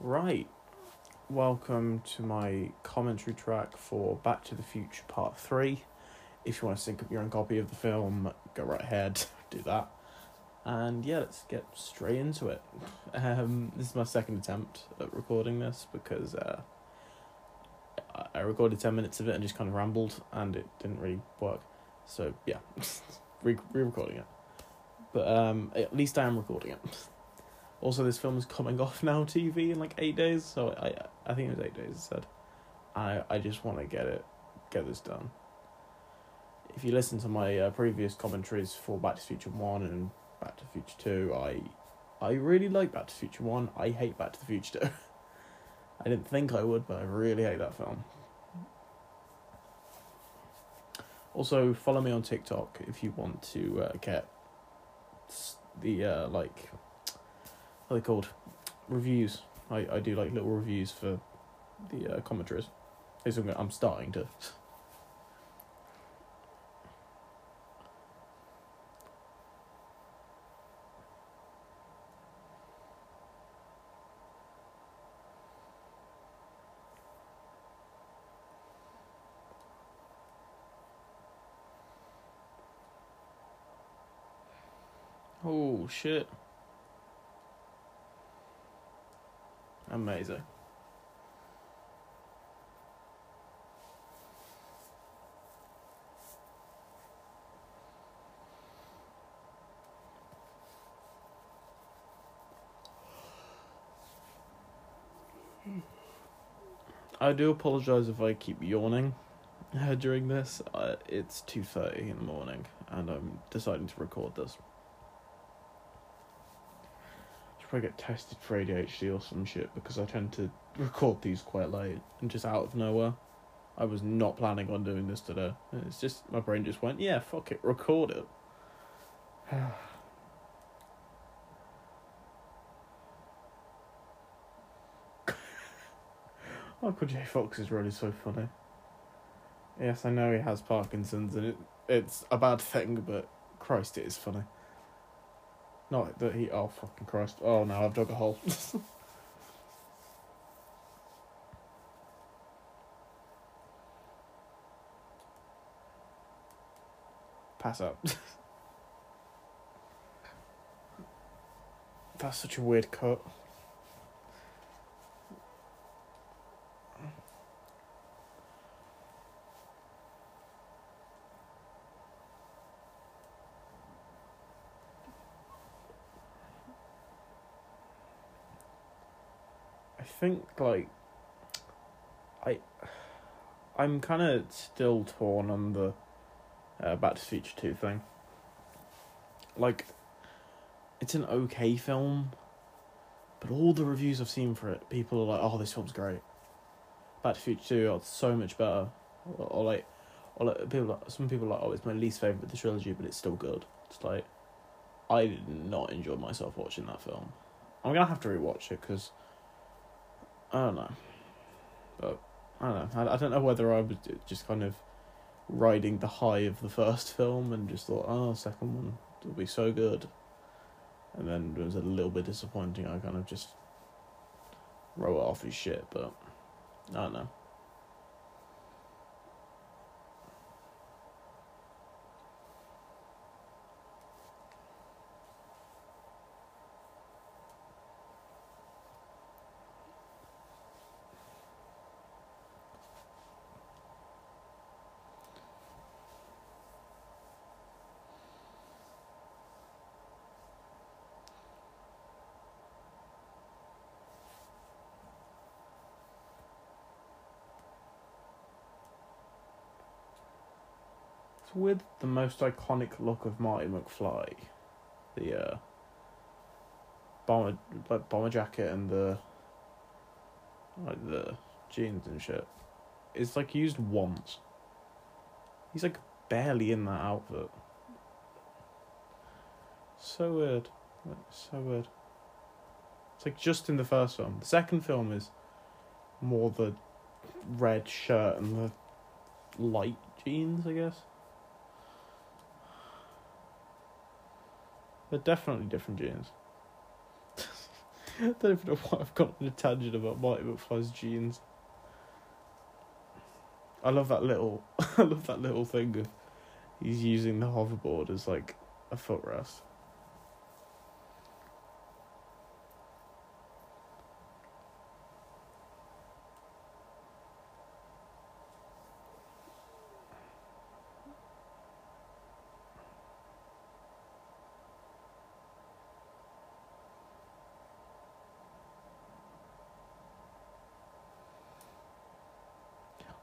Right. Welcome to my commentary track for Back to the Future Part 3. If you want to sync up your own copy of the film, go right ahead, do that. And yeah, let's get straight into it. Um, this is my second attempt at recording this because uh, I- recorded 10 minutes of it and just kind of rambled and it didn't really work. So yeah, re recording it. But um, at least I am recording it. Also, this film is coming off now TV in like eight days, so I I think it was eight days. Said, I I just want to get it, get this done. If you listen to my uh, previous commentaries for Back to the Future One and Back to the Future Two, I I really like Back to Future One. I hate Back to the Future Two. I didn't think I would, but I really hate that film. Also, follow me on TikTok if you want to uh, get the uh, like are they called? Reviews. I, I do like little reviews for the uh, commentaries. I'm, I'm starting to. Oh shit. Amazing. I do apologize if I keep yawning uh, during this. Uh, it's two thirty in the morning, and I'm deciding to record this. Should probably get tested for ADHD or some shit because I tend to record these quite late and just out of nowhere. I was not planning on doing this today. It's just my brain just went, yeah, fuck it, record it. Michael J. Fox is really so funny. Yes, I know he has Parkinson's and it it's a bad thing, but Christ, it is funny. Not that he. Oh fucking Christ! Oh no, I've dug a hole. Pass up. That's such a weird cut. Think like I I'm kind of still torn on the uh, Back to Future 2 thing. Like it's an okay film, but all the reviews I've seen for it, people are like, "Oh, this film's great." Back to Future 2 are so much better. Or, or like or like people some people are like, "Oh, it's my least favorite of the trilogy, but it's still good." It's like I did not enjoy myself watching that film. I'm to have to rewatch it cuz I don't know. But I don't know. I, I don't know whether I was just kind of riding the high of the first film and just thought, oh, second one will be so good. And then it was a little bit disappointing. I kind of just wrote off as shit, but I don't know. With the most iconic look of Marty McFly, the uh, bomber like bomber jacket and the like the jeans and shit. It's like used once. He's like barely in that outfit. So weird, so weird. It's like just in the first film. The second film is more the red shirt and the light jeans, I guess. They're definitely different jeans. I don't even know why I've gone on a tangent about Marty McFly's jeans. I love that little I love that little thing of he's using the hoverboard as like a footrest.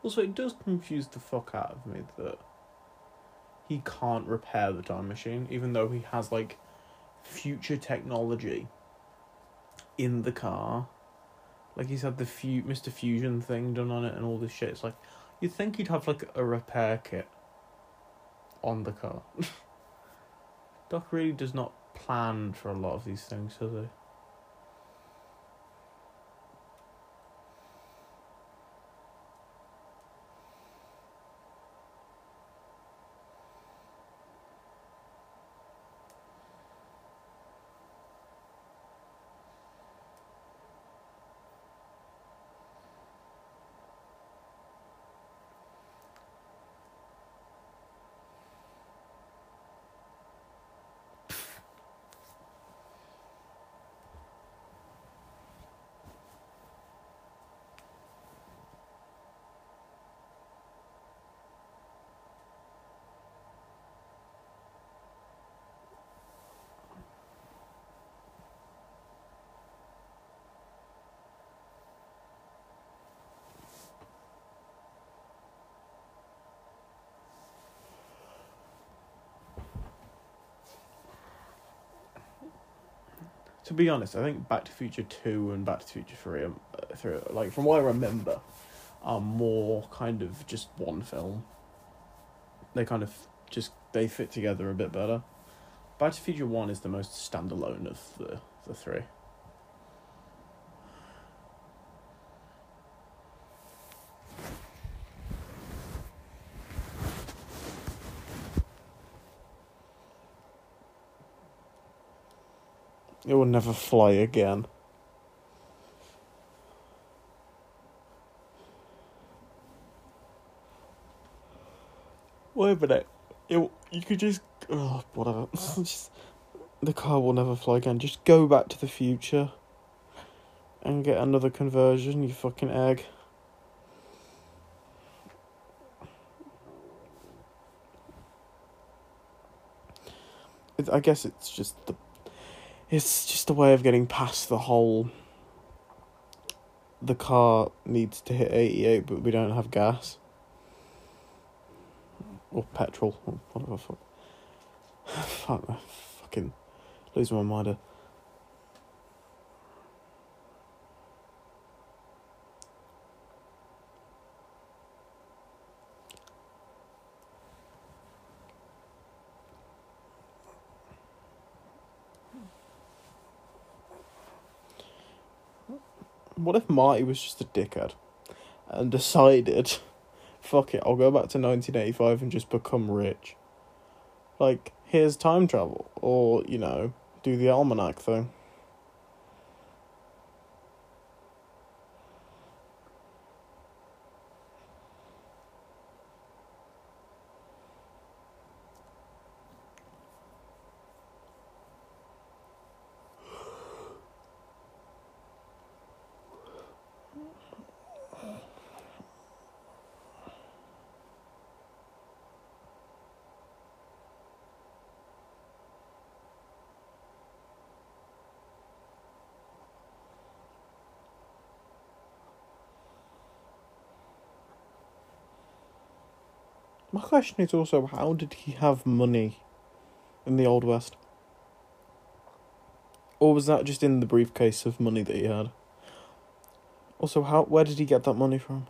Also, it does confuse the fuck out of me that he can't repair the time machine, even though he has like future technology in the car. Like he's had the Mr. Fusion thing done on it and all this shit. It's like you'd think he'd have like a repair kit on the car. Doc really does not plan for a lot of these things, does he? To be honest, I think Back to Future Two and Back to Future Three, um, uh, three, like from what I remember, are more kind of just one film. They kind of just they fit together a bit better. Back to Future One is the most standalone of the the three. Will never fly again. Wait a minute. It, you could just. Oh, whatever. just, the car will never fly again. Just go back to the future and get another conversion, you fucking egg. I guess it's just the it's just a way of getting past the whole the car needs to hit 88 but we don't have gas. Or petrol or whatever fuck. Fuck I fucking losing my mind what if Marty was just a dickhead and decided, fuck it, I'll go back to 1985 and just become rich? Like, here's time travel, or, you know, do the almanac thing. Question is also how did he have money in the Old West? Or was that just in the briefcase of money that he had? Also, how where did he get that money from?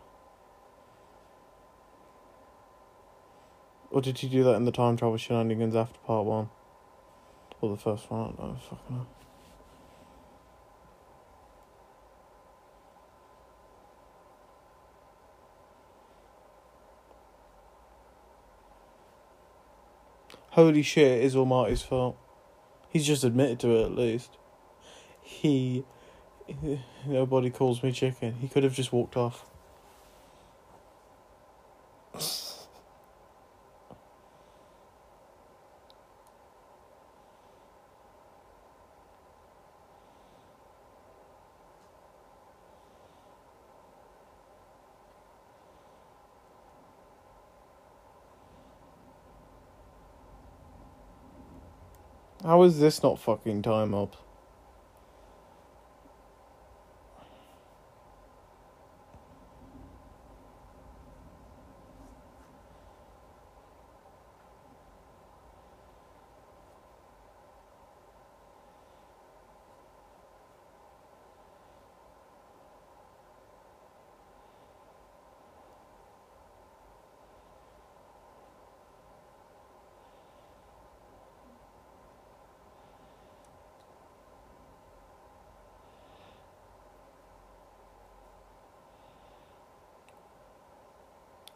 Or did he do that in the time travel shenanigans after part one? Or the first one? I don't know. Fucking know. Holy shit, it's all Marty's fault. He's just admitted to it at least. He Nobody calls me chicken. He could have just walked off. How is this not fucking time up?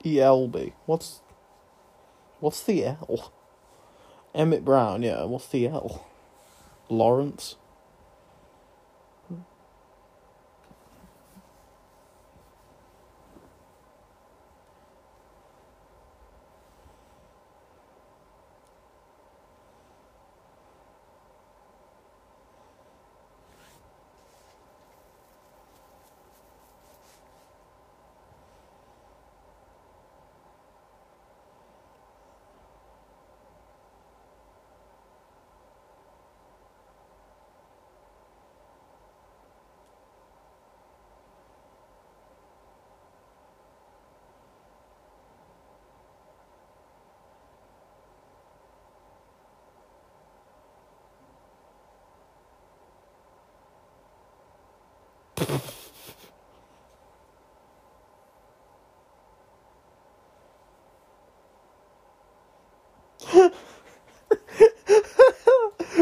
ELB. What's what's the L? Emmett Brown, yeah. What's the L? Lawrence.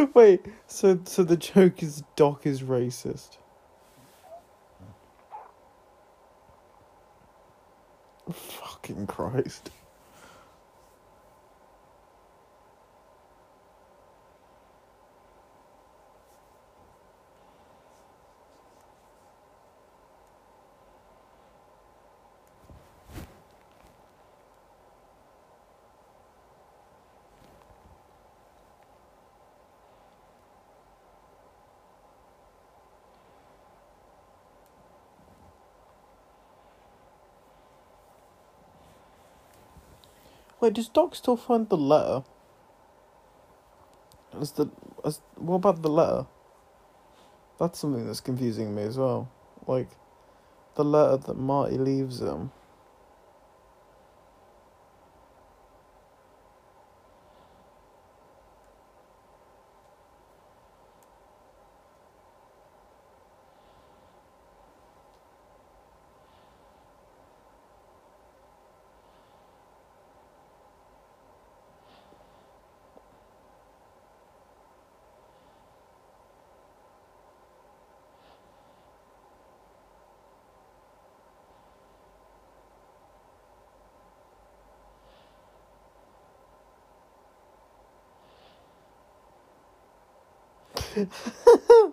Wait, so so the joke is Doc is racist. Fucking Christ. Wait, does Doc still find the letter? Is the is, what about the letter? That's something that's confusing me as well. Like, the letter that Marty leaves him.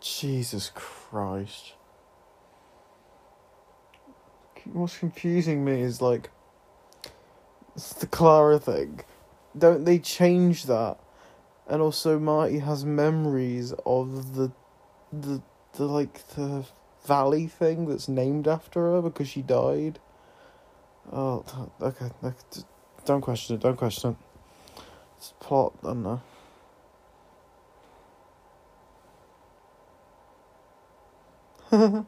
Jesus Christ. What's confusing me is like it's the Clara thing. Don't they change that? and also Marty has memories of the, the, the like the valley thing that's named after her because she died. Oh, okay, don't question it. Don't question it. It's plot. I the. Ha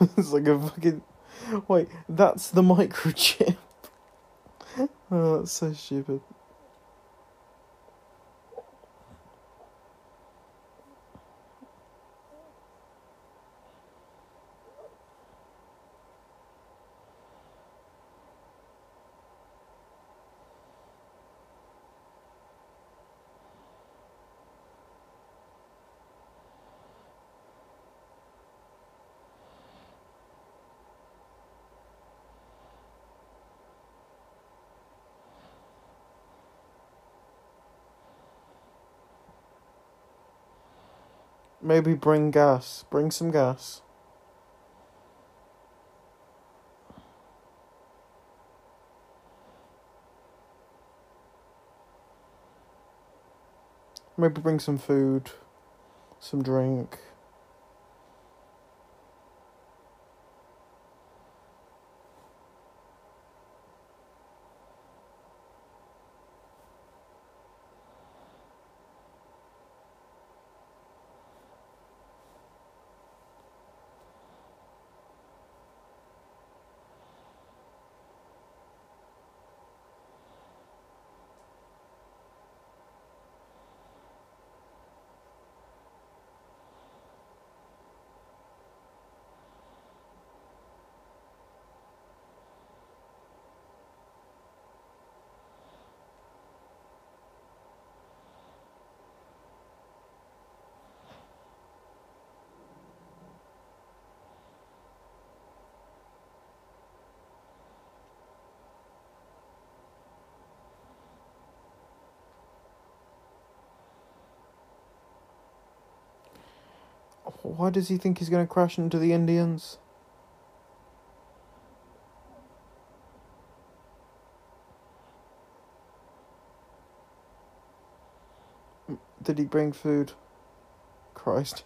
it's like a fucking. Wait, that's the microchip. oh, that's so stupid. Maybe bring gas. Bring some gas. Maybe bring some food, some drink. Why does he think he's going to crash into the Indians? Did he bring food? Christ.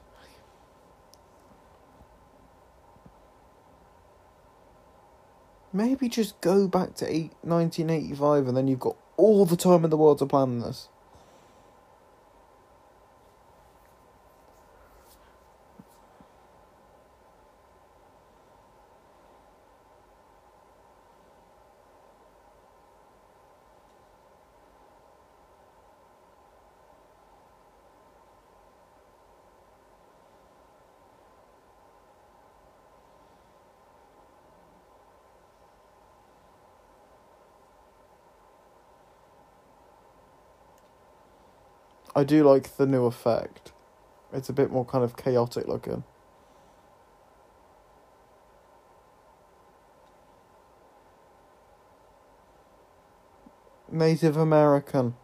Maybe just go back to eight, 1985 and then you've got all the time in the world to plan this. I do like the new effect. It's a bit more kind of chaotic looking. Native American.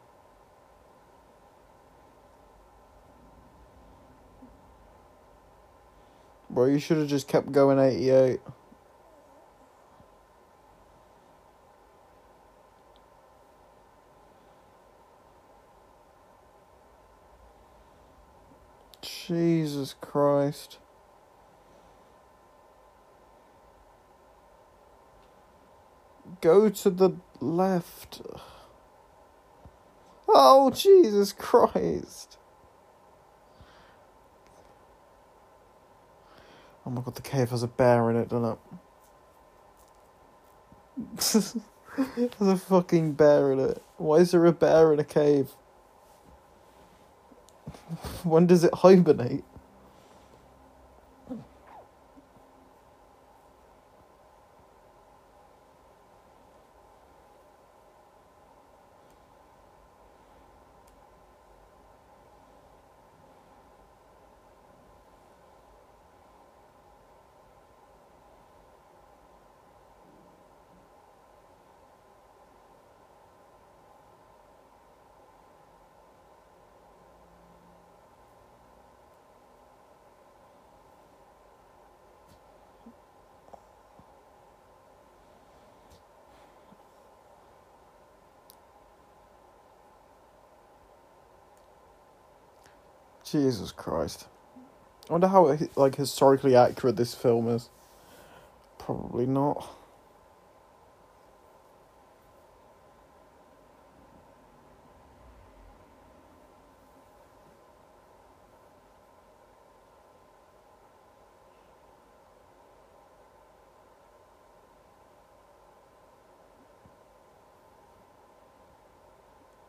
Bro, you should have just kept going 88. Jesus Christ. Go to the left. Oh, Jesus Christ. Oh my god, the cave has a bear in it, doesn't it? There's a fucking bear in it. Why is there a bear in a cave? When does it hibernate? Jesus Christ. I wonder how like historically accurate this film is. Probably not.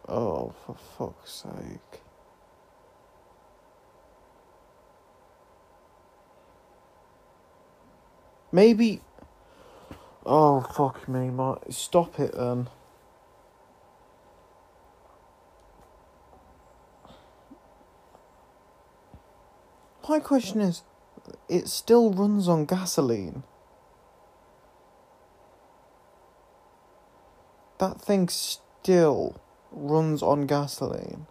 Oh, for fuck's sake. Maybe. Oh, fuck me, my. Stop it then. My question is it still runs on gasoline. That thing still runs on gasoline.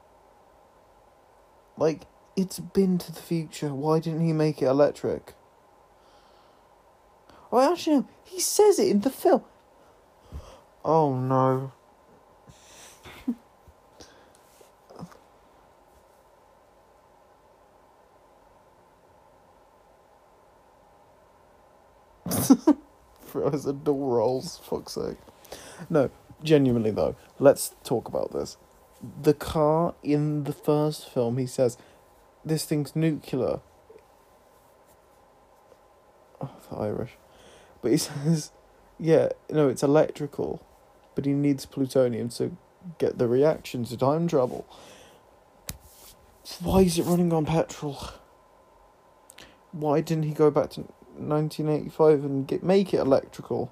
Like, it's been to the future. Why didn't he make it electric? Oh, actually, no. He says it in the film. Oh, no. As the door rolls, fuck's sake. No, genuinely though, let's talk about this. The car in the first film, he says, this thing's nuclear. Oh, the Irish. But he says, yeah, no, it's electrical, but he needs plutonium to get the reaction to time travel. Why is it running on petrol? Why didn't he go back to 1985 and get make it electrical?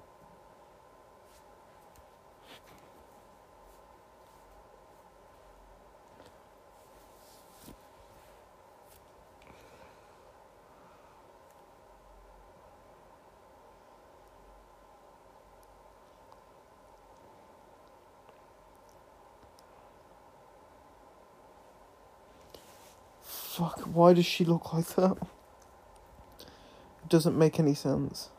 Fuck, why does she look like that? It doesn't make any sense.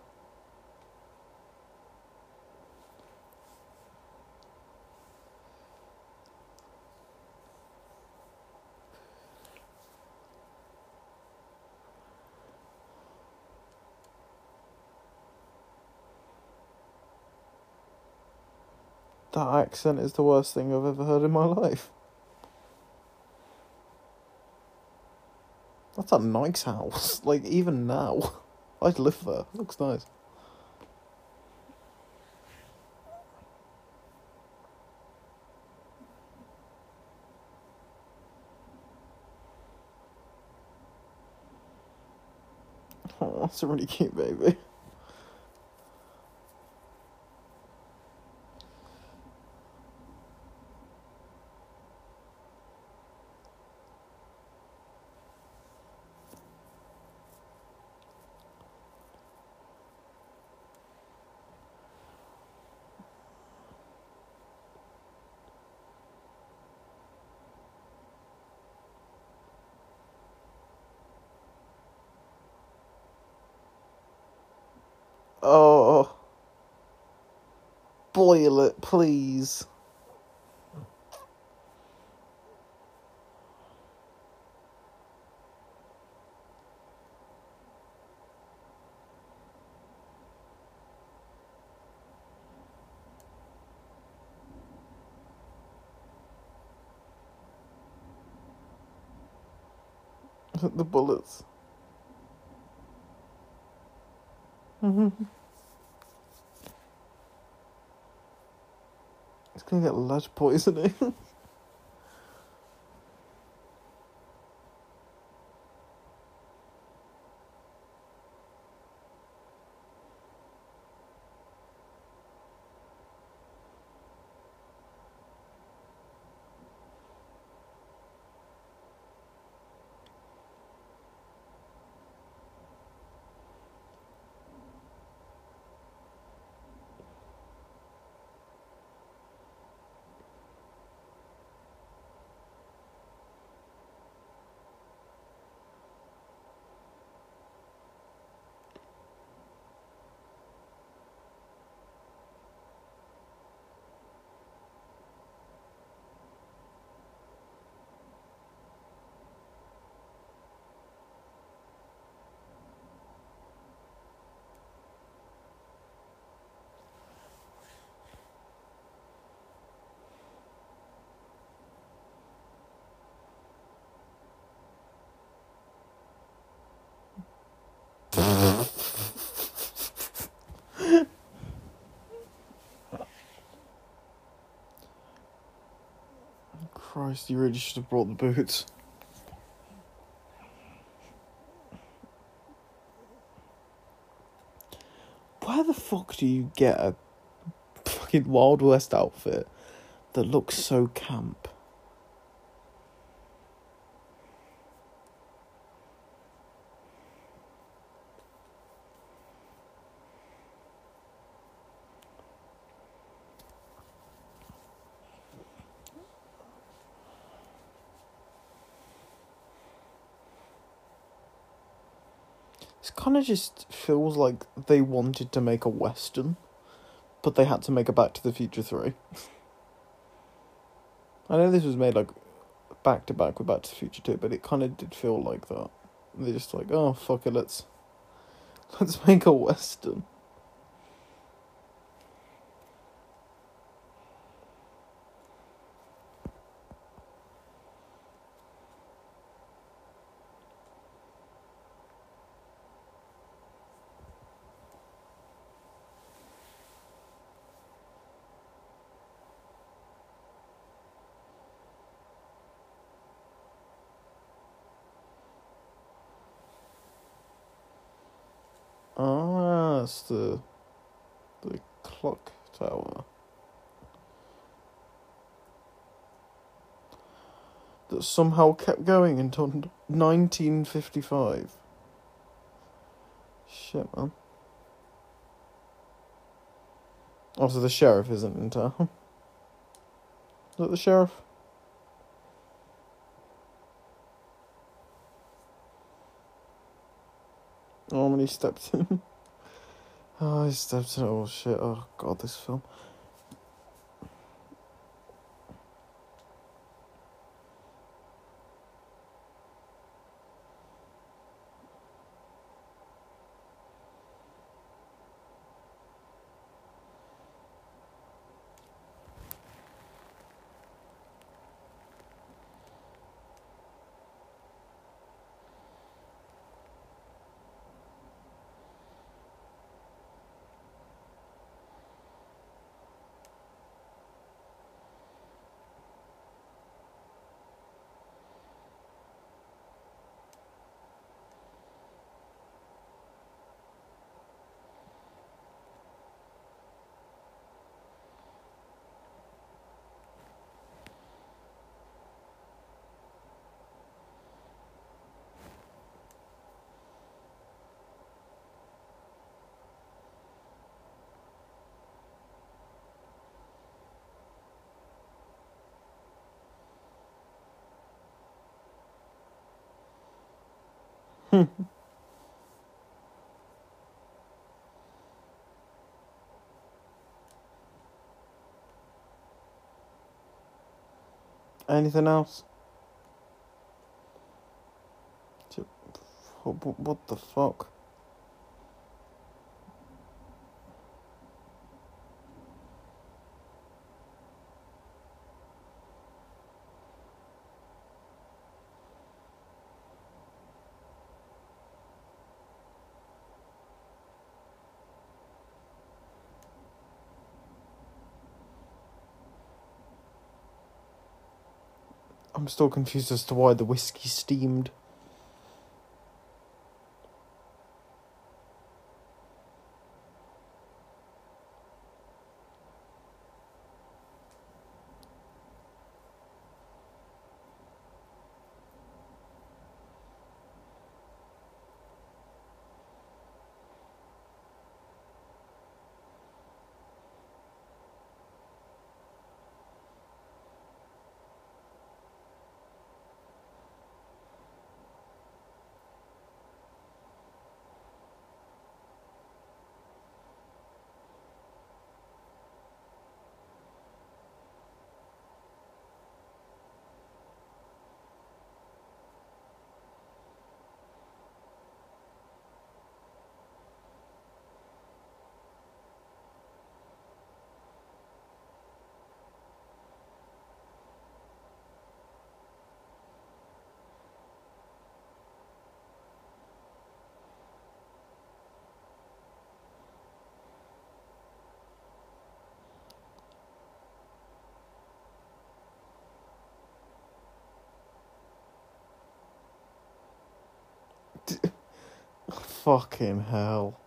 That accent is the worst thing I've ever heard in my life. That's a nice house. Like, even now. I'd live there. looks nice. Oh, that's a really cute baby. Oh. Boil it, please. the bullets. Mm-hmm. Gonna get lead poisoning. You really should have brought the boots. Where the fuck do you get a fucking Wild West outfit that looks so camp? Just feels like they wanted to make a western, but they had to make a Back to the Future 3. I know this was made like back to back with Back to the Future 2, but it kind of did feel like that. They're just like, oh fuck it, let's let's make a western. Ah, it's the the clock tower that somehow kept going until 1955. Shit, man. Also, the sheriff isn't in town. Is that the sheriff? Oh, when he stepped in. oh, he stepped in. Oh, shit. Oh, God, this film. Anything else? What, the fuck? I'm still confused as to why the whiskey steamed. Fucking hell.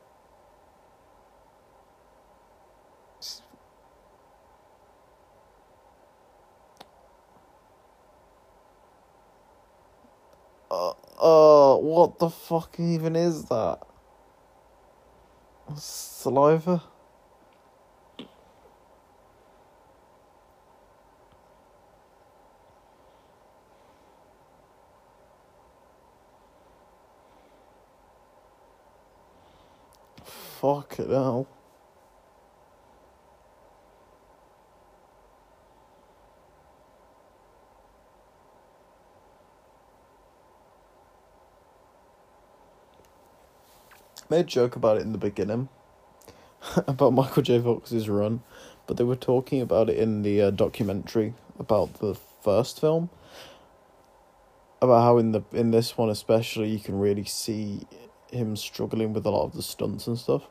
Uh, uh, what the fuck even is that? Saliva? It made a joke about it in the beginning about Michael J. Fox's run, but they were talking about it in the uh, documentary about the first film. About how in the in this one especially you can really see him struggling with a lot of the stunts and stuff.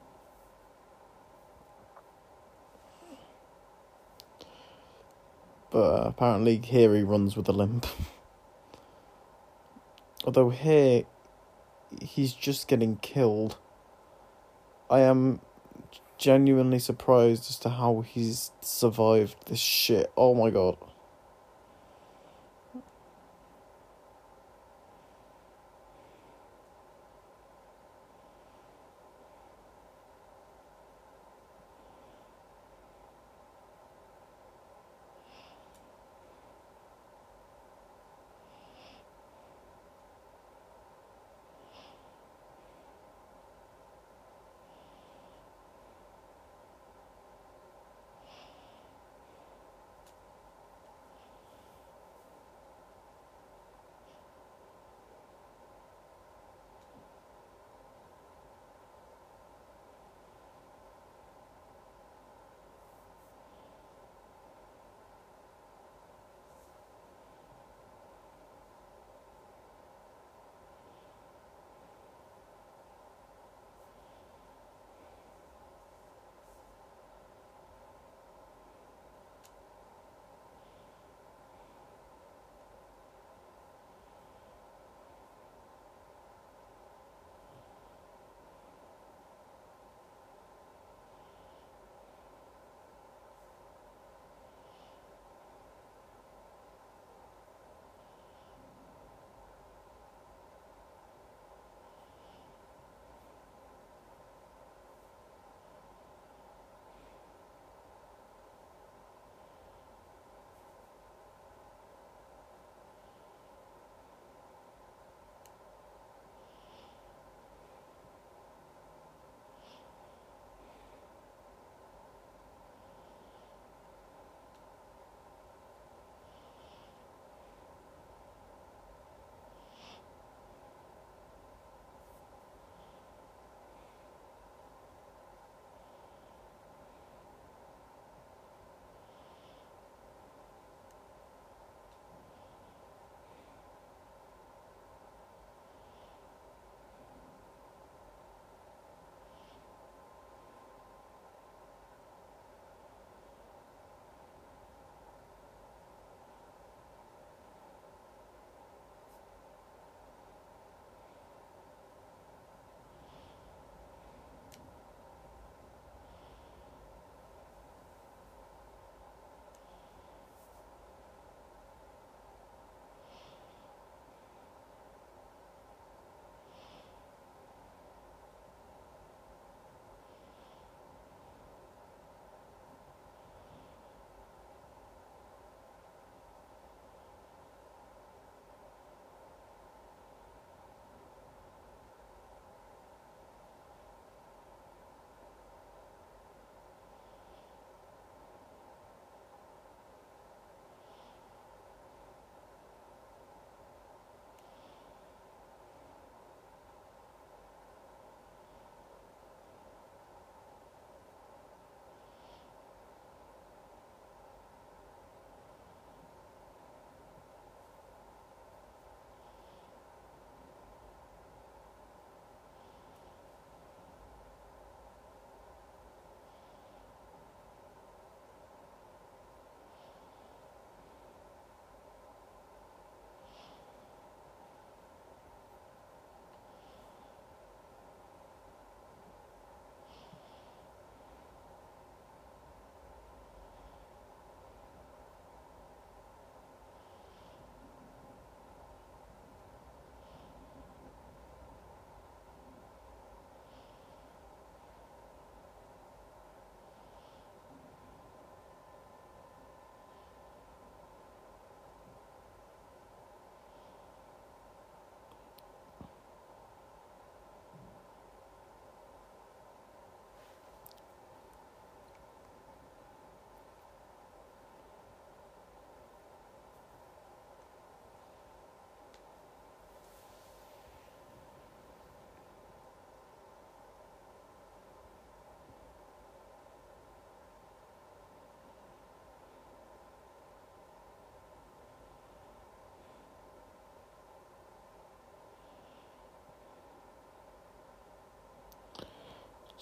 But uh, apparently here he runs with a limp. Although here he's just getting killed I am genuinely surprised as to how he's survived this shit. Oh my god.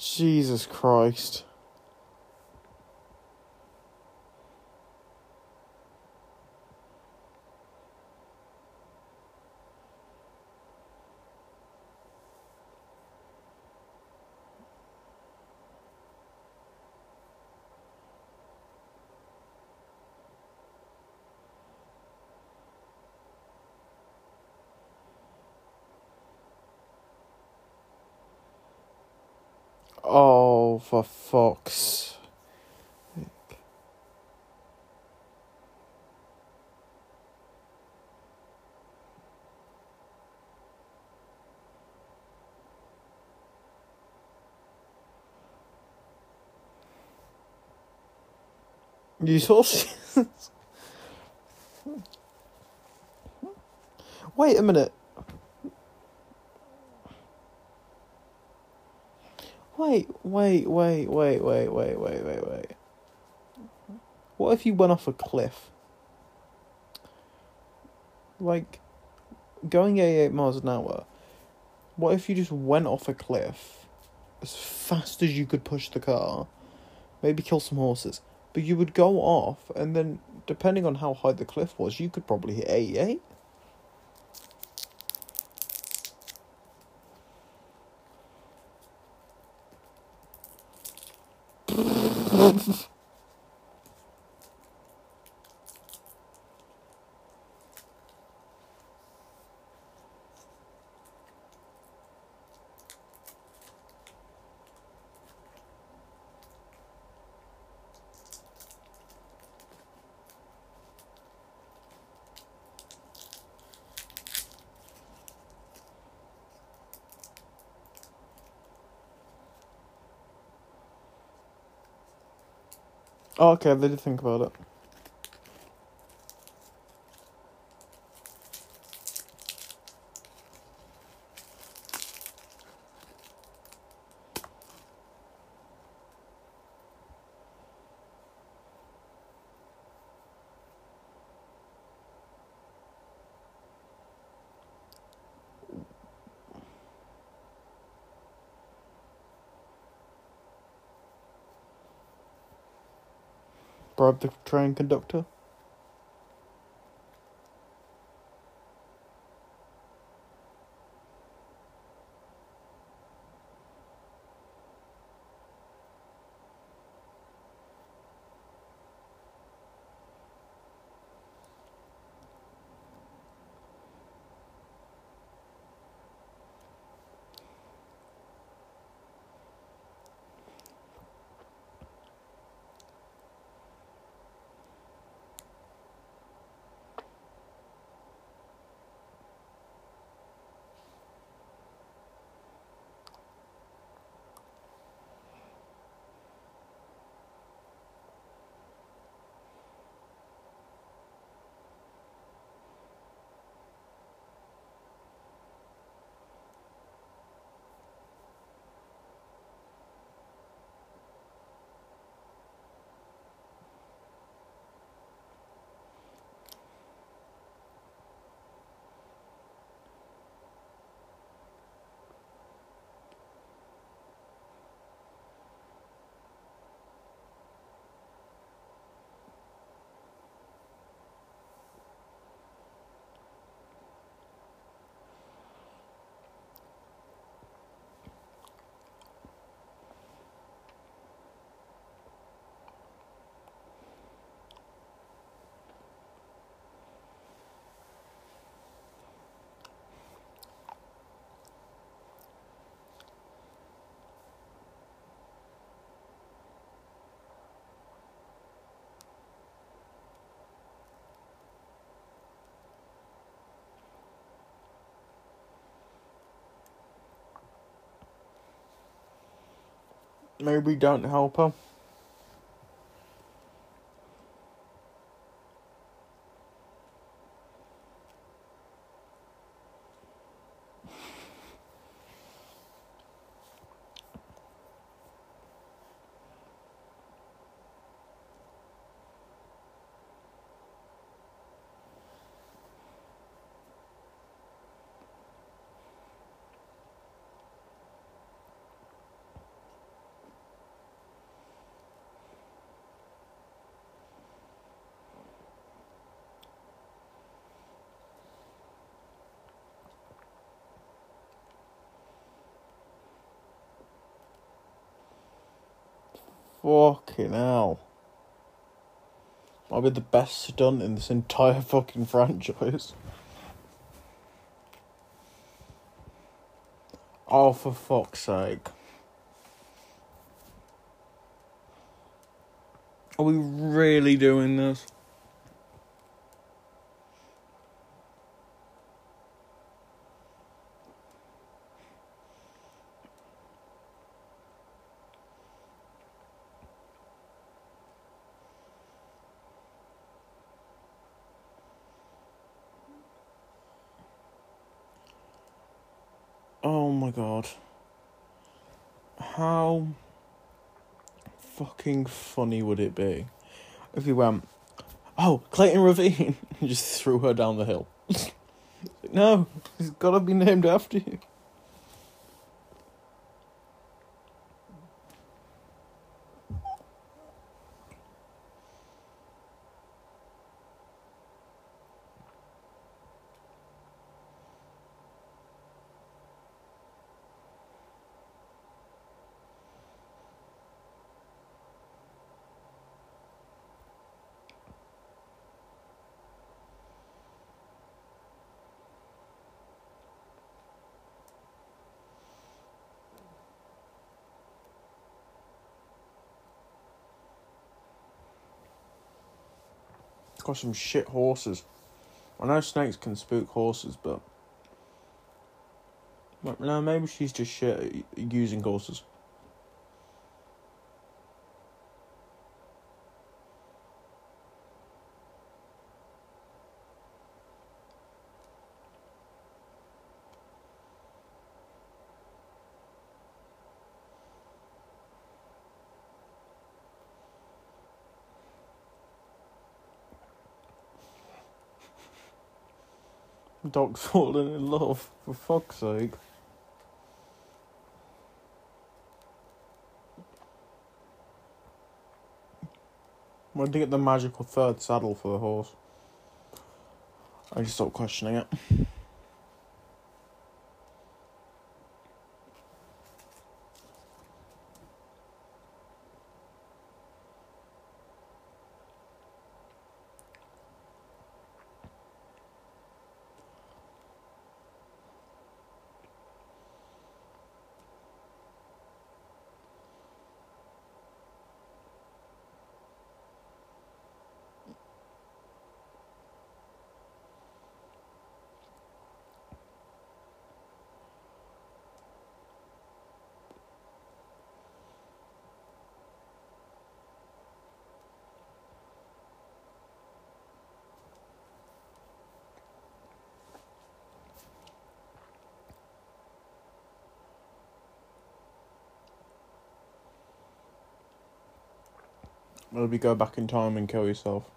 Jesus Christ. For fuck's sake. Wait a minute. Wait, wait, wait, wait, wait, wait, wait, wait, wait. What if you went off a cliff? Like, going 88 miles an hour, what if you just went off a cliff as fast as you could push the car, maybe kill some horses, but you would go off, and then, depending on how high the cliff was, you could probably hit 88? Oh, okay, they did think about it. Bribe the train conductor. Maybe don't help her. Fucking hell. Might be the best stunt in this entire fucking franchise. Oh, for fuck's sake. Are we really doing this? Oh my god. How fucking funny would it be if you went, oh, Clayton Ravine, and just threw her down the hill? no, he's gotta be named after you. Got some shit horses. I know snakes can spook horses, but. Well, No, maybe she's just shit using horses. Dog's falling in love, for fuck's sake. When to get the magical third saddle for the horse? I just stopped questioning it. Maybe go back in time and kill yourself.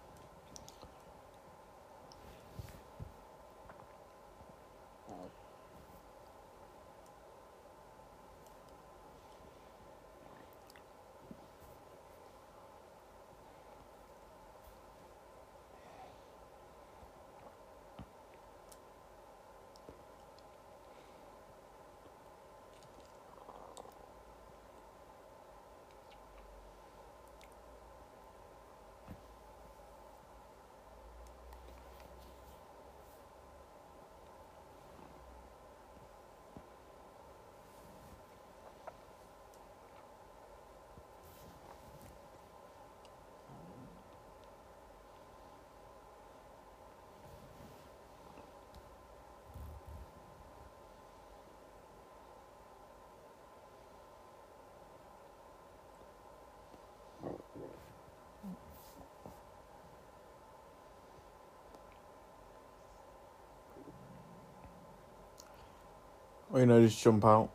Or, you know, just jump out.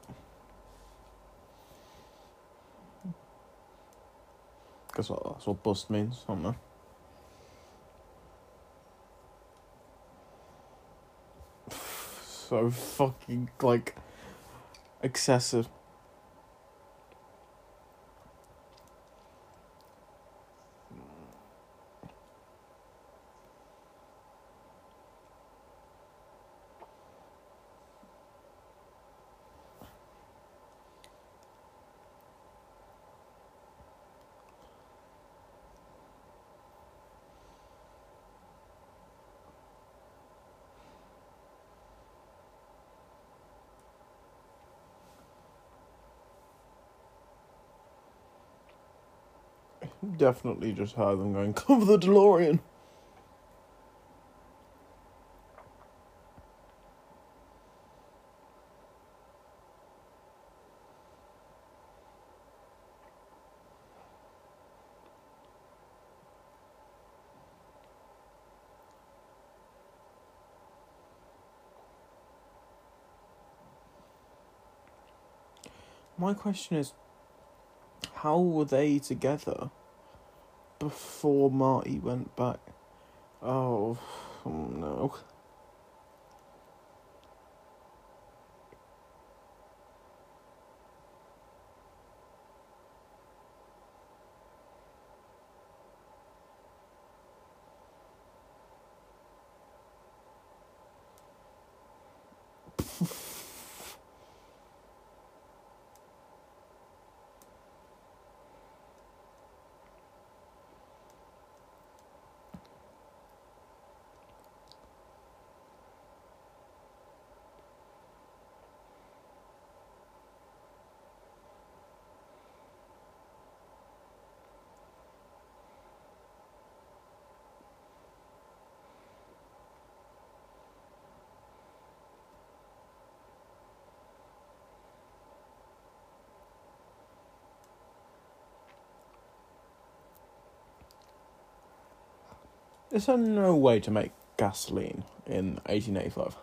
Guess what, that's what bust means, don't so fucking, like, excessive. Definitely just heard them going, cover the DeLorean. My question is, how were they together before Marty went back? Oh, oh no. Is there no way to make gasoline in 1885?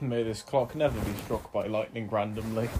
May this clock never be struck by lightning randomly.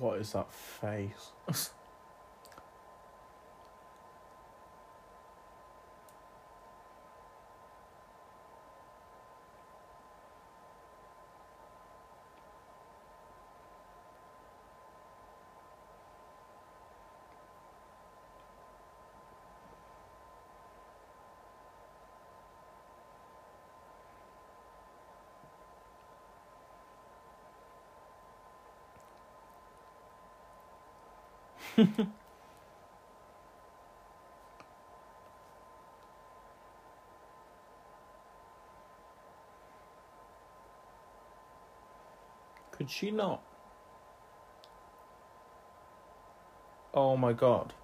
What is that face? Could she not? Oh my god.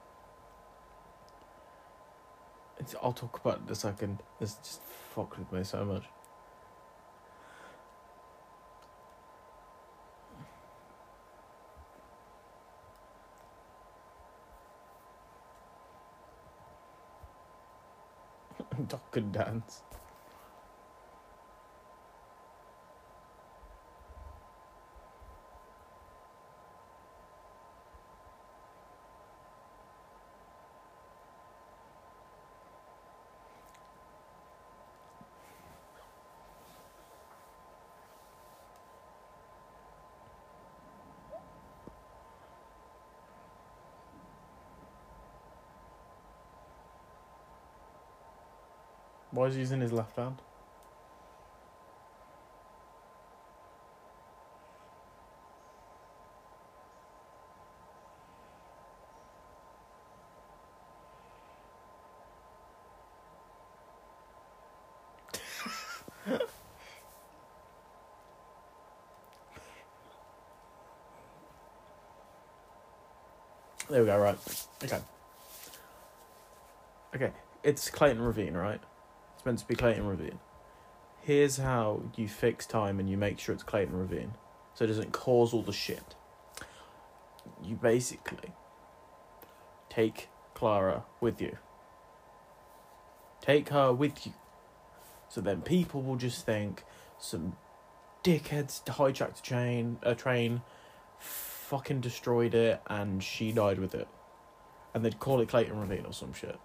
It's, I'll talk about it in a second. This just fucked with me so much. And dance. Why is he using his left hand? There we go, right. Okay. Okay, it's Clayton Ravine, right? Meant to be Clayton Ravine. Here's how you fix time and you make sure it's Clayton Ravine so it doesn't cause all the shit. You basically take Clara with you. Take her with you. So then people will just think some dickheads hijacked a chain, a train, fucking destroyed it, and she died with it. And they'd call it Clayton Ravine or some shit.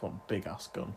It's one big ass gun.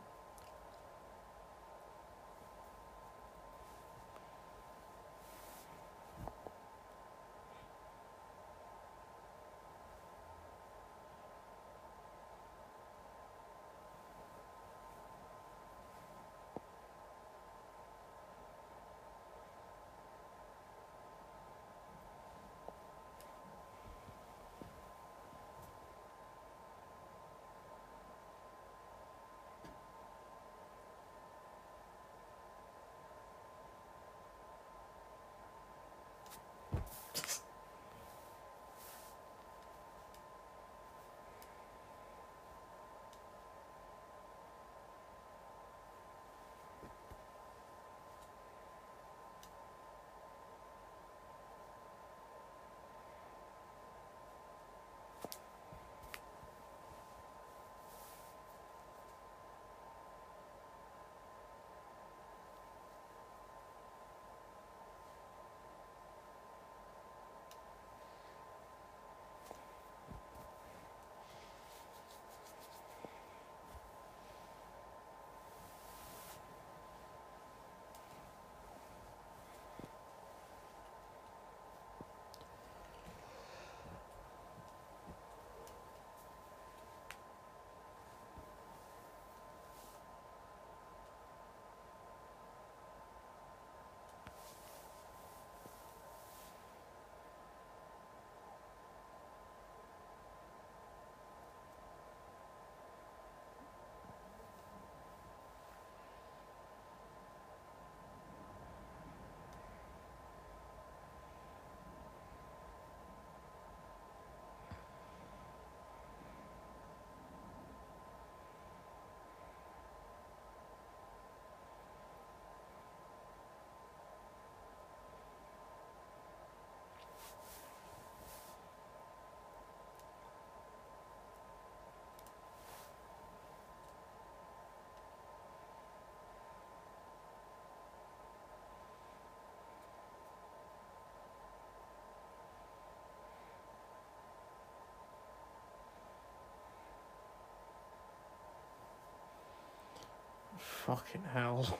Fucking hell.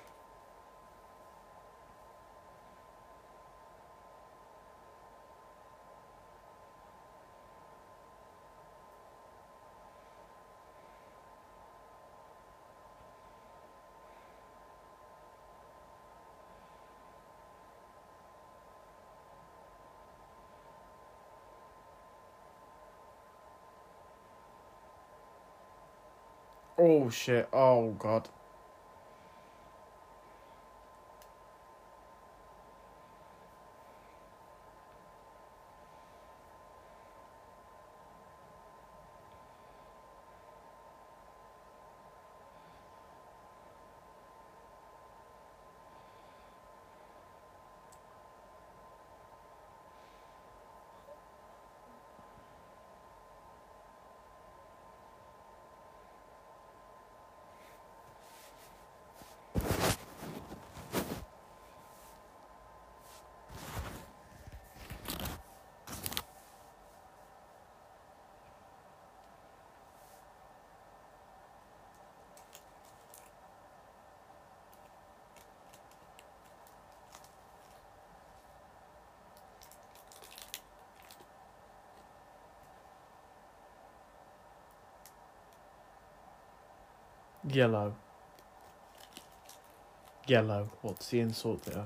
Oh shit. Oh god. Yellow. Yellow. What's the insult there?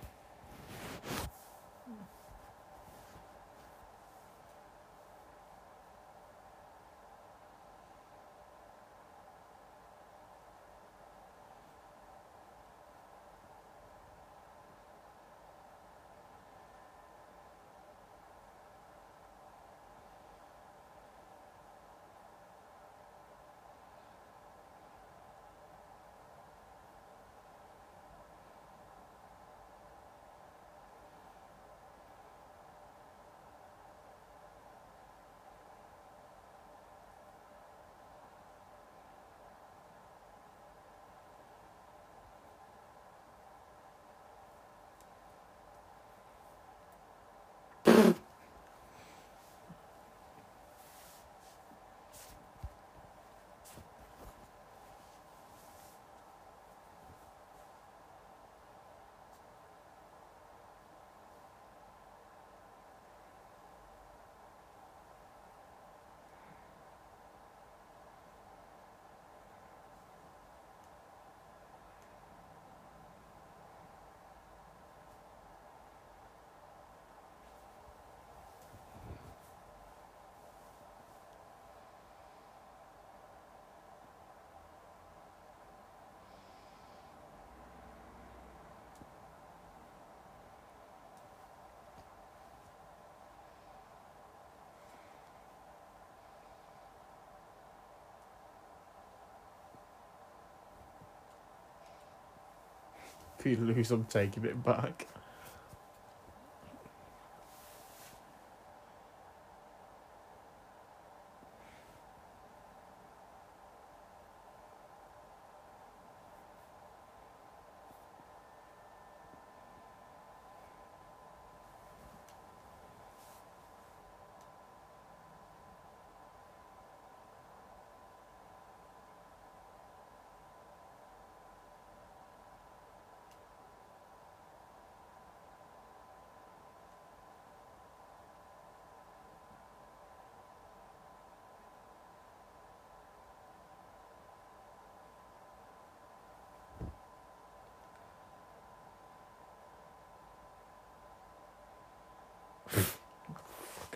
If you lose, I'm taking it back.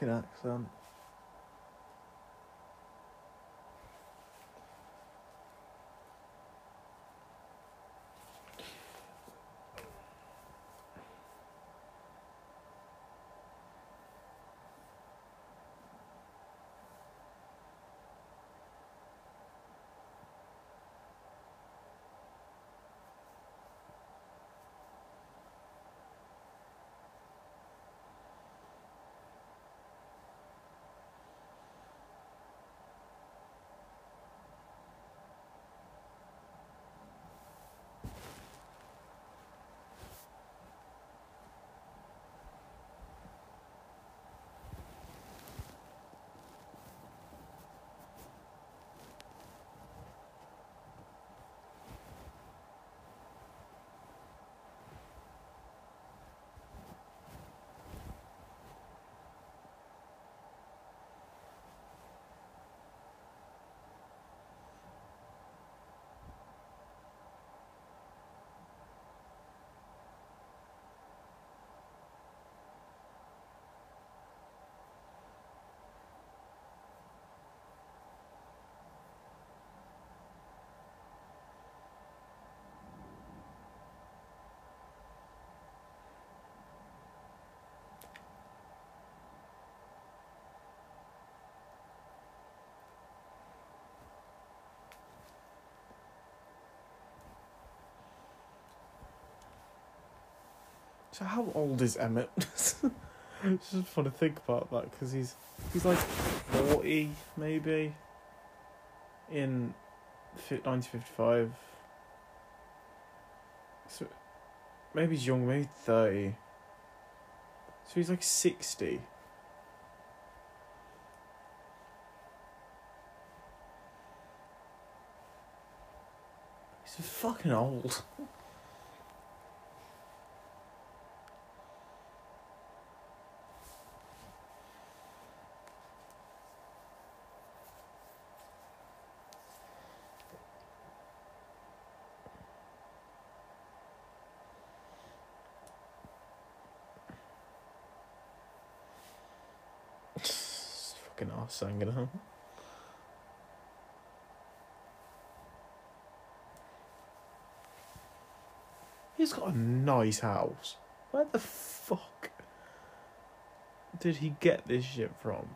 Fucking accent. So how old is Emmett? it's just fun to think about that because he's he's like forty maybe in nineteen fifty five. So maybe he's young, maybe thirty. So he's like sixty. He's fucking old. Singing. He's got a nice house. Where the fuck did he get this shit from?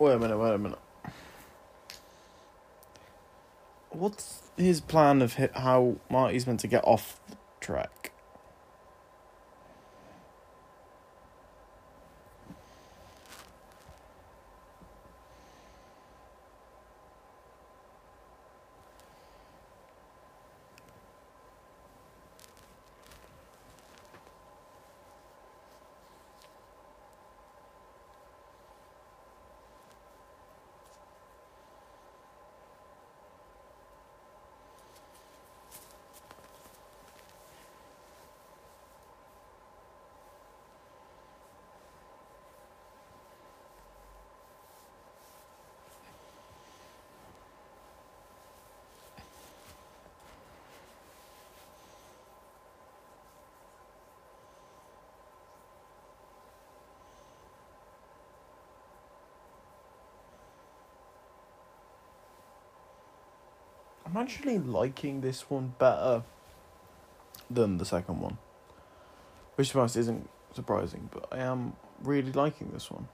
Wait a minute, wait a minute. What's his plan of how Marty's meant to get off the track? I'm actually liking this one better than the second one. Which to be honest isn't surprising, but I am really liking this one.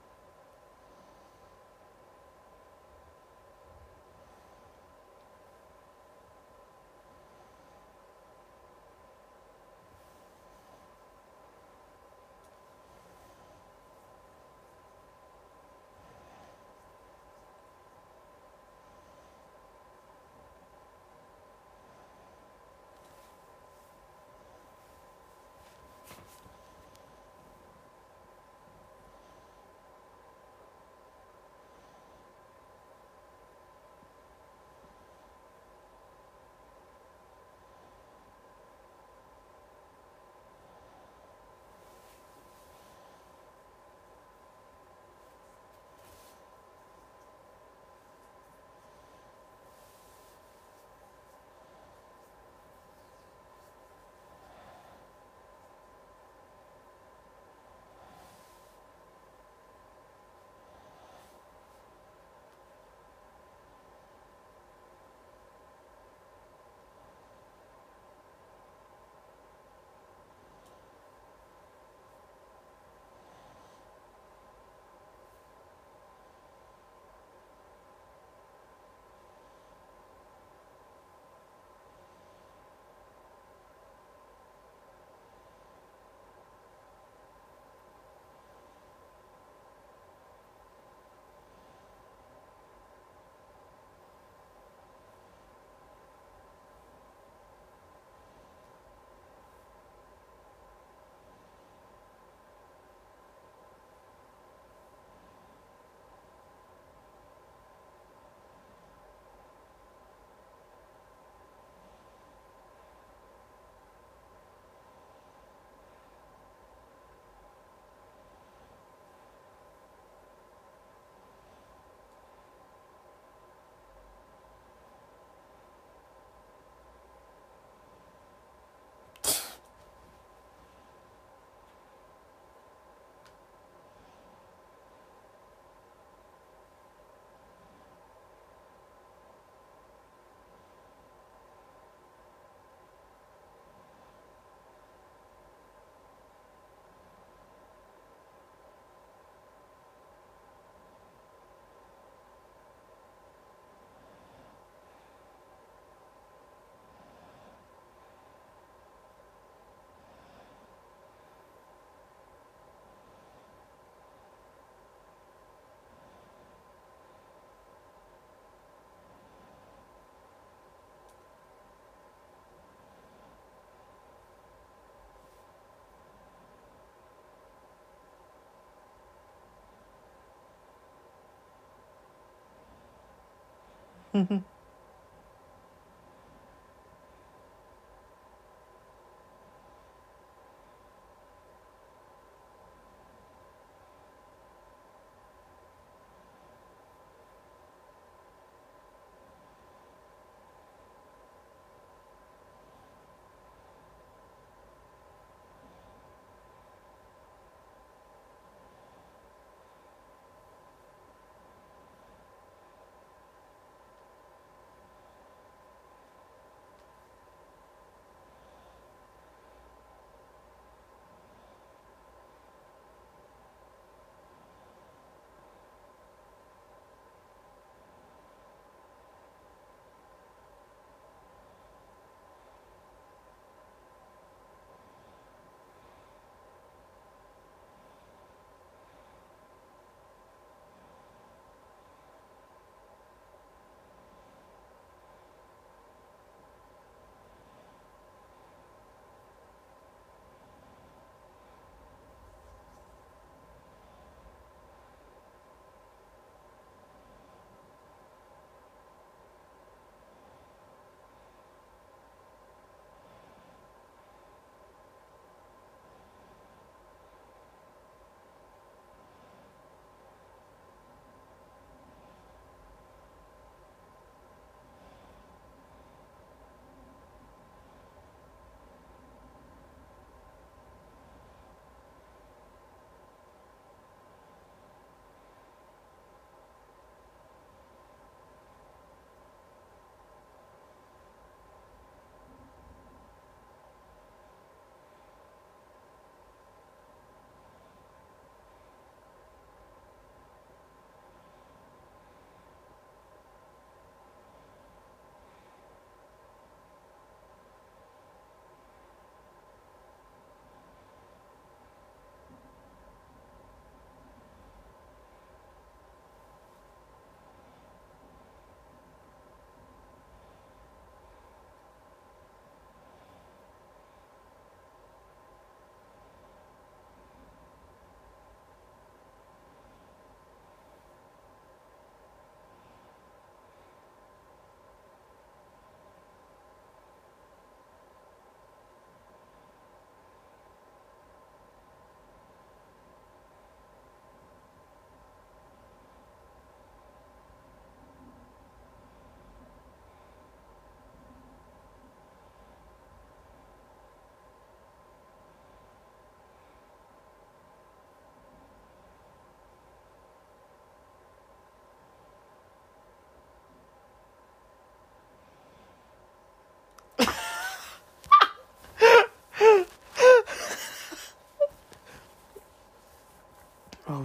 Mm-hmm.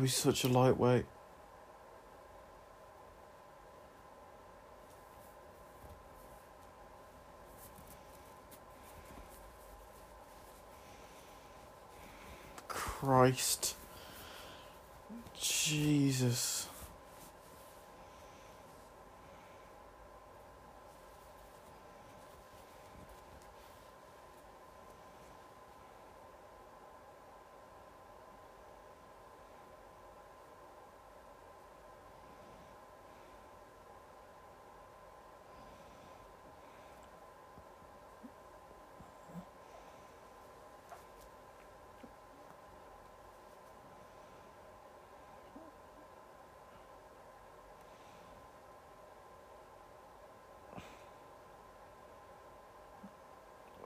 He's such a lightweight. Christ. Jesus.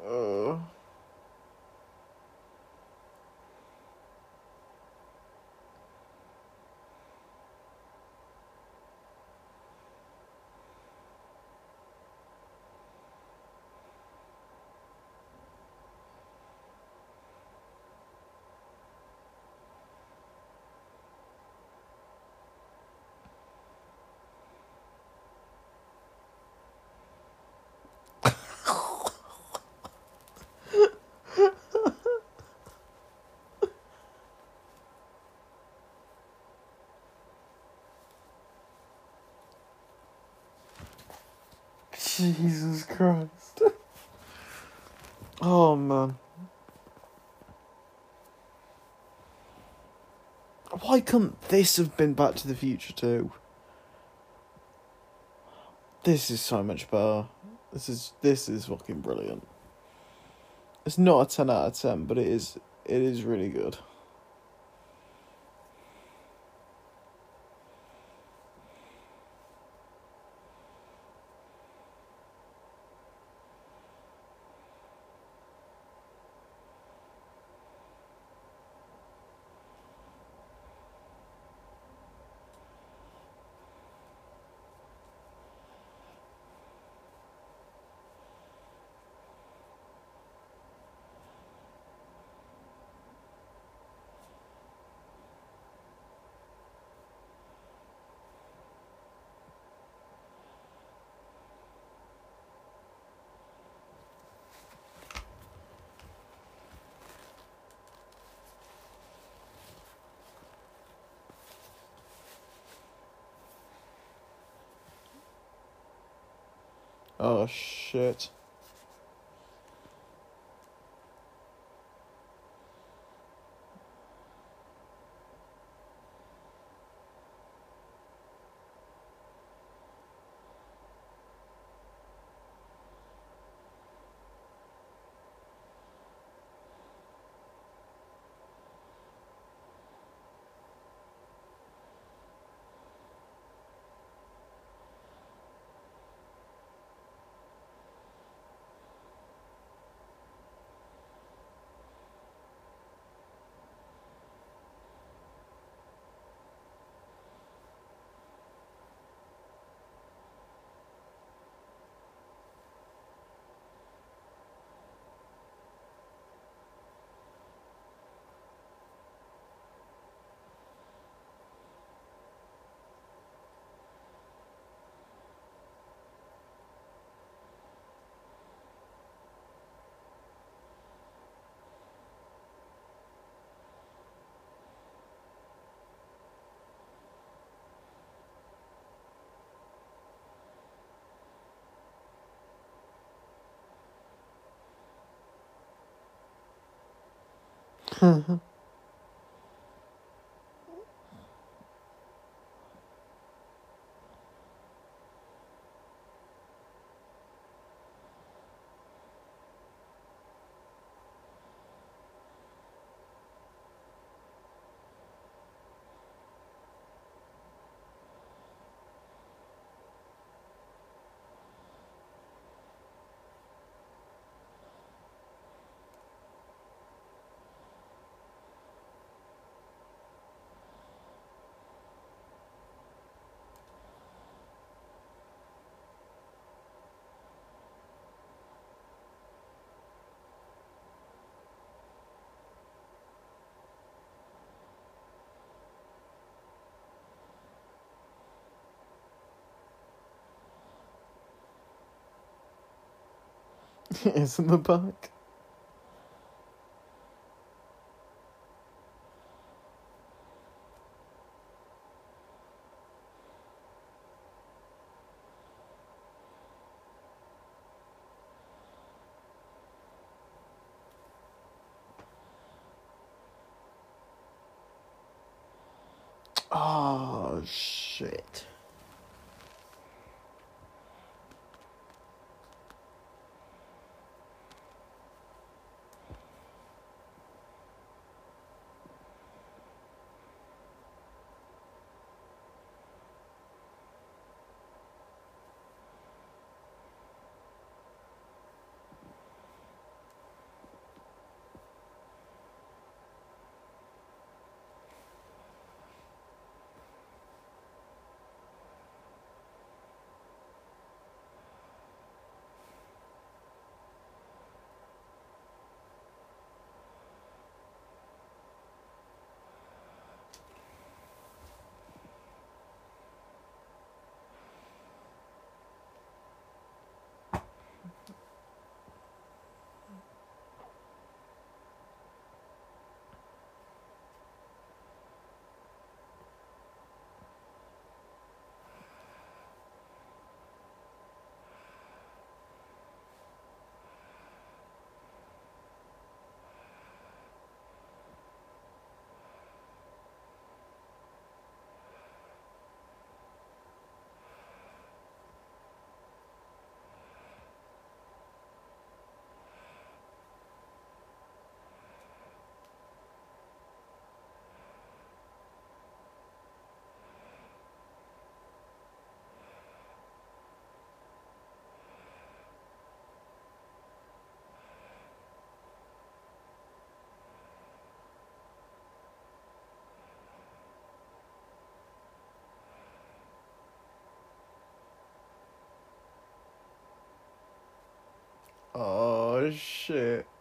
Uh. Jesus Christ. Oh man. Why couldn't this have been Back to the Future 2? This is so much better. This is this is fucking brilliant. It's not a ten out of ten, but it is it is really good. Oh shit. 嗯哼 is in the back. Shit.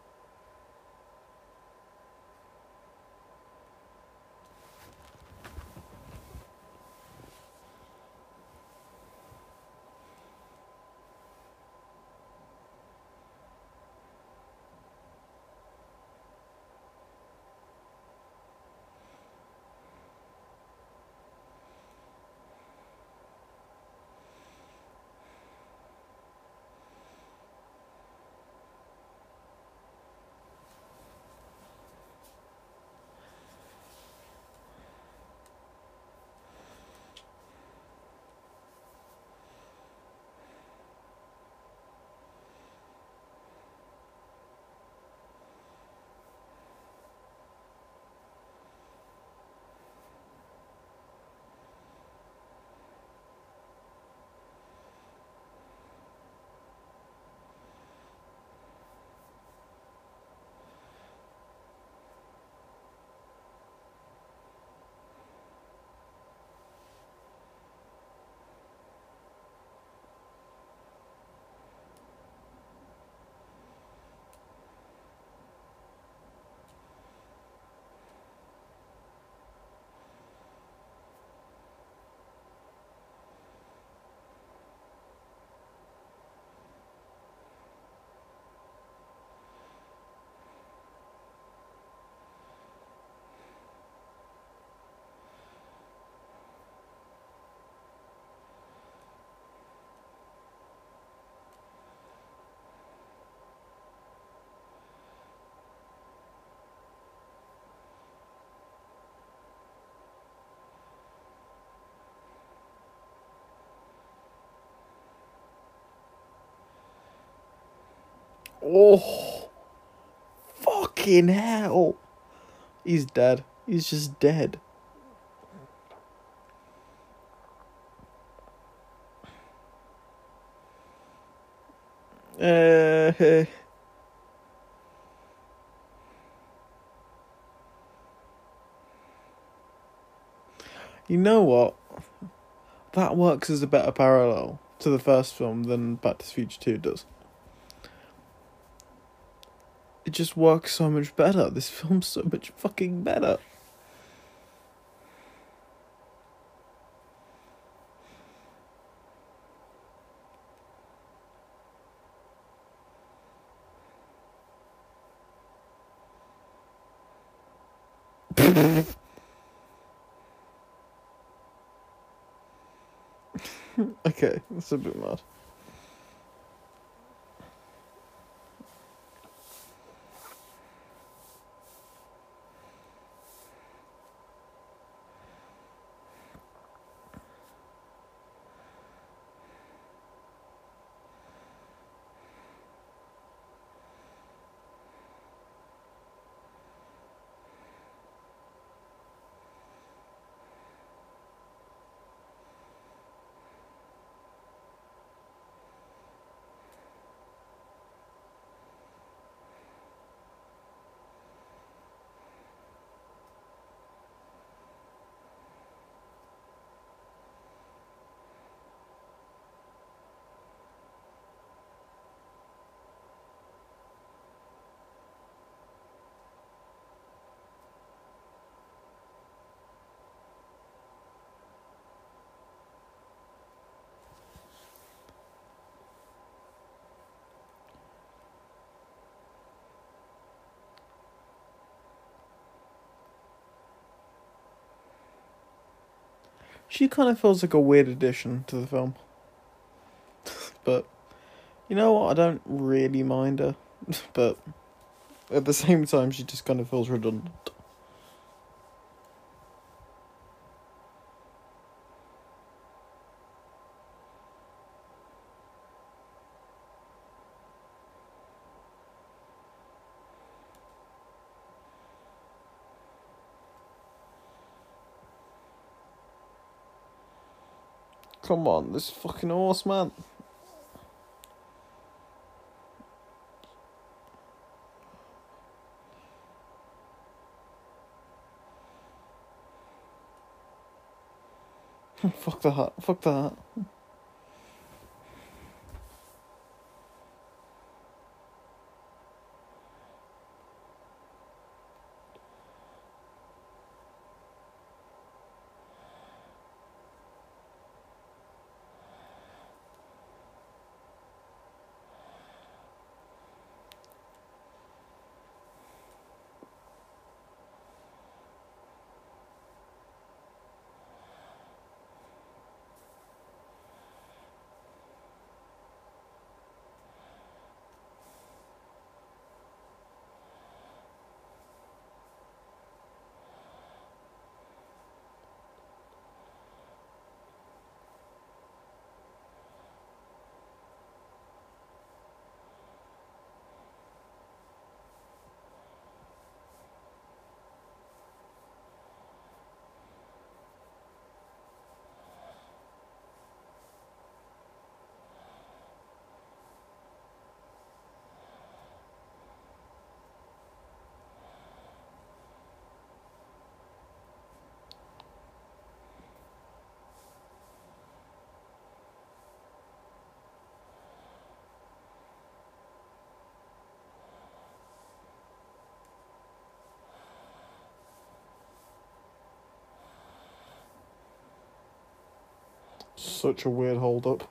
Oh, fucking hell. He's dead. He's just dead. Uh, you know what? That works as a better parallel to the first film than Back to the Future 2 does it just works so much better. This film's so much fucking better. okay, that's a bit mad. She kind of feels like a weird addition to the film. but, you know what? I don't really mind her. but, at the same time, she just kind of feels redundant. Come this fucking horse, man. fuck that. Fuck that. Such a weird hold up.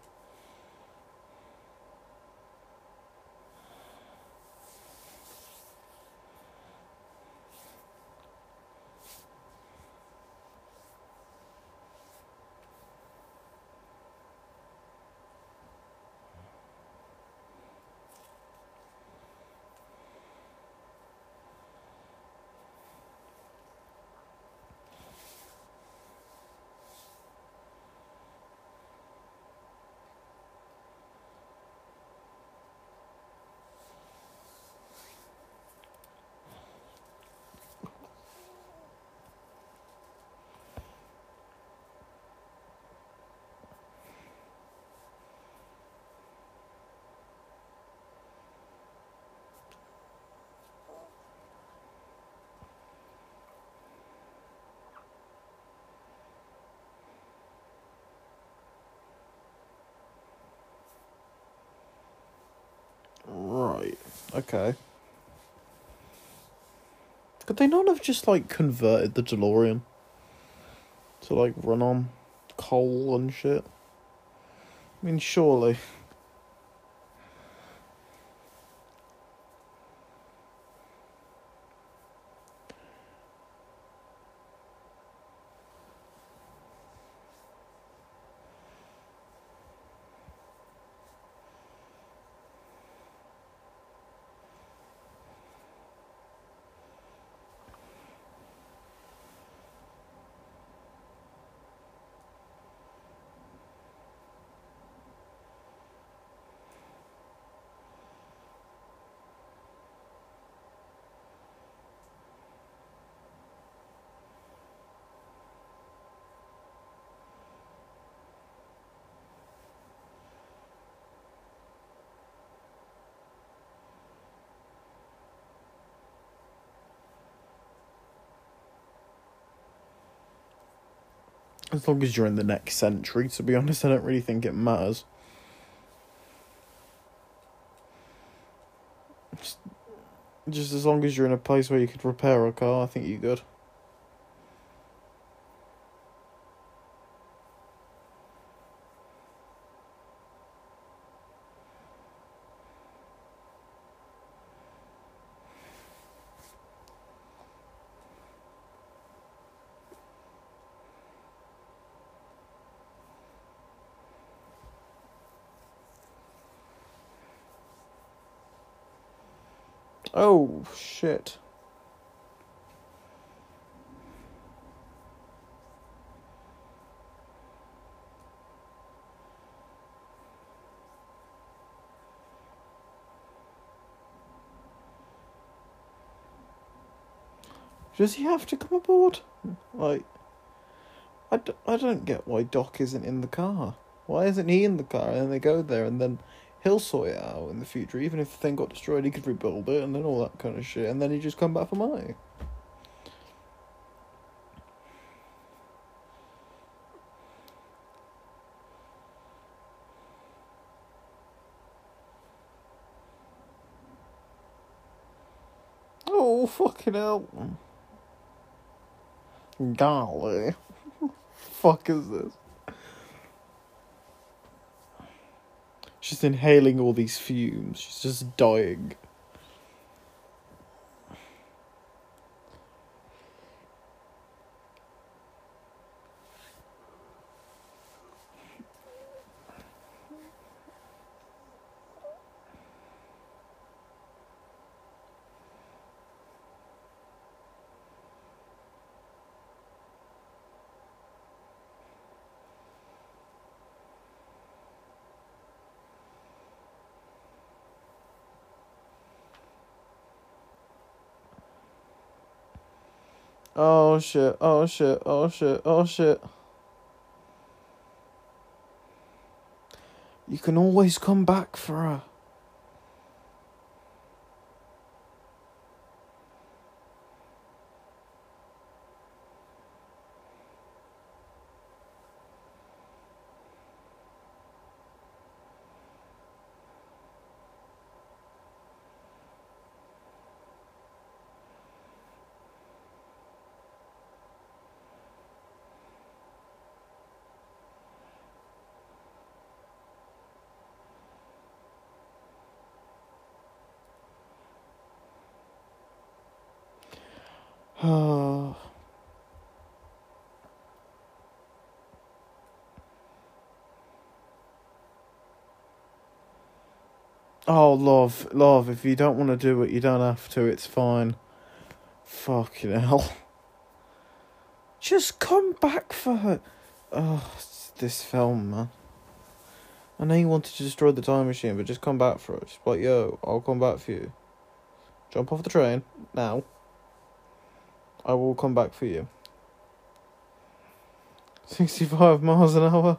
Right. Okay. Could they not have just like converted the DeLorean to like run on coal and shit? I mean, surely. As long as you're in the next century, to be honest, I don't really think it matters. Just, just as long as you're in a place where you could repair a car, I think you're good. Oh, shit. Does he have to come aboard? Like, I, d- I don't get why Doc isn't in the car. Why isn't he in the car? And then they go there and then he'll sort it out in the future. Even if the thing got destroyed, he could rebuild it and then all that kind of shit. And then he just come back for money. Oh, fucking hell. Golly. fuck is this? She's inhaling all these fumes. She's just dying. Oh shit, oh shit, oh shit, oh shit. You can always come back for her. Oh, love, love, if you don't want to do it, you don't have to, it's fine. Fucking hell. Just come back for her. Oh, this film, man. I know you wanted to destroy the time machine, but just come back for it. Just like, yo, I'll come back for you. Jump off the train, now. I will come back for you. 65 miles an hour.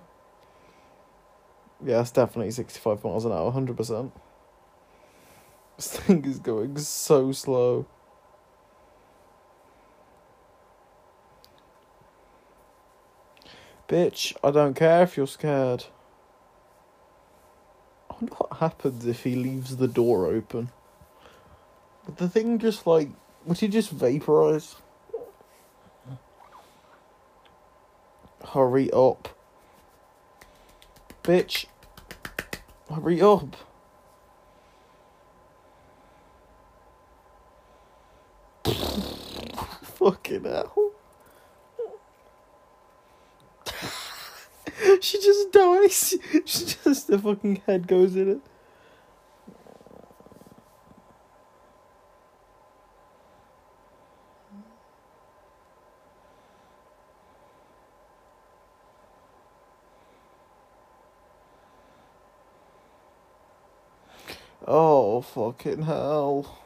Yeah, it's definitely 65 miles an hour, 100%. This thing is going so slow. Bitch, I don't care if you're scared. I wonder what happens if he leaves the door open. Would the thing just like. Would he just vaporize? Hurry up. Bitch. Hurry up. Fucking hell. she just dies. She just, the fucking head goes in it. Oh, fucking hell.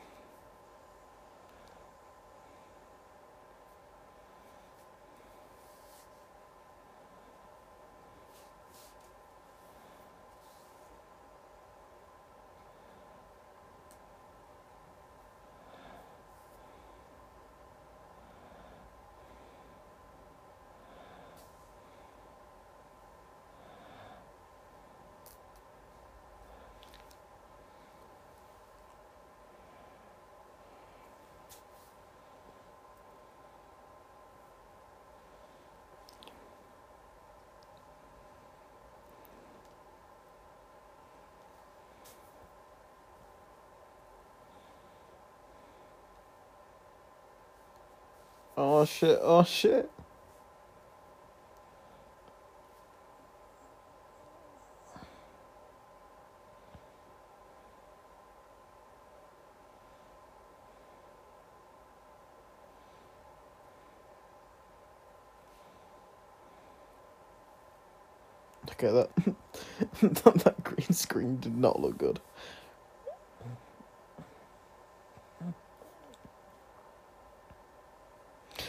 Oh shit, oh shit. Okay, that, that green screen did not look good.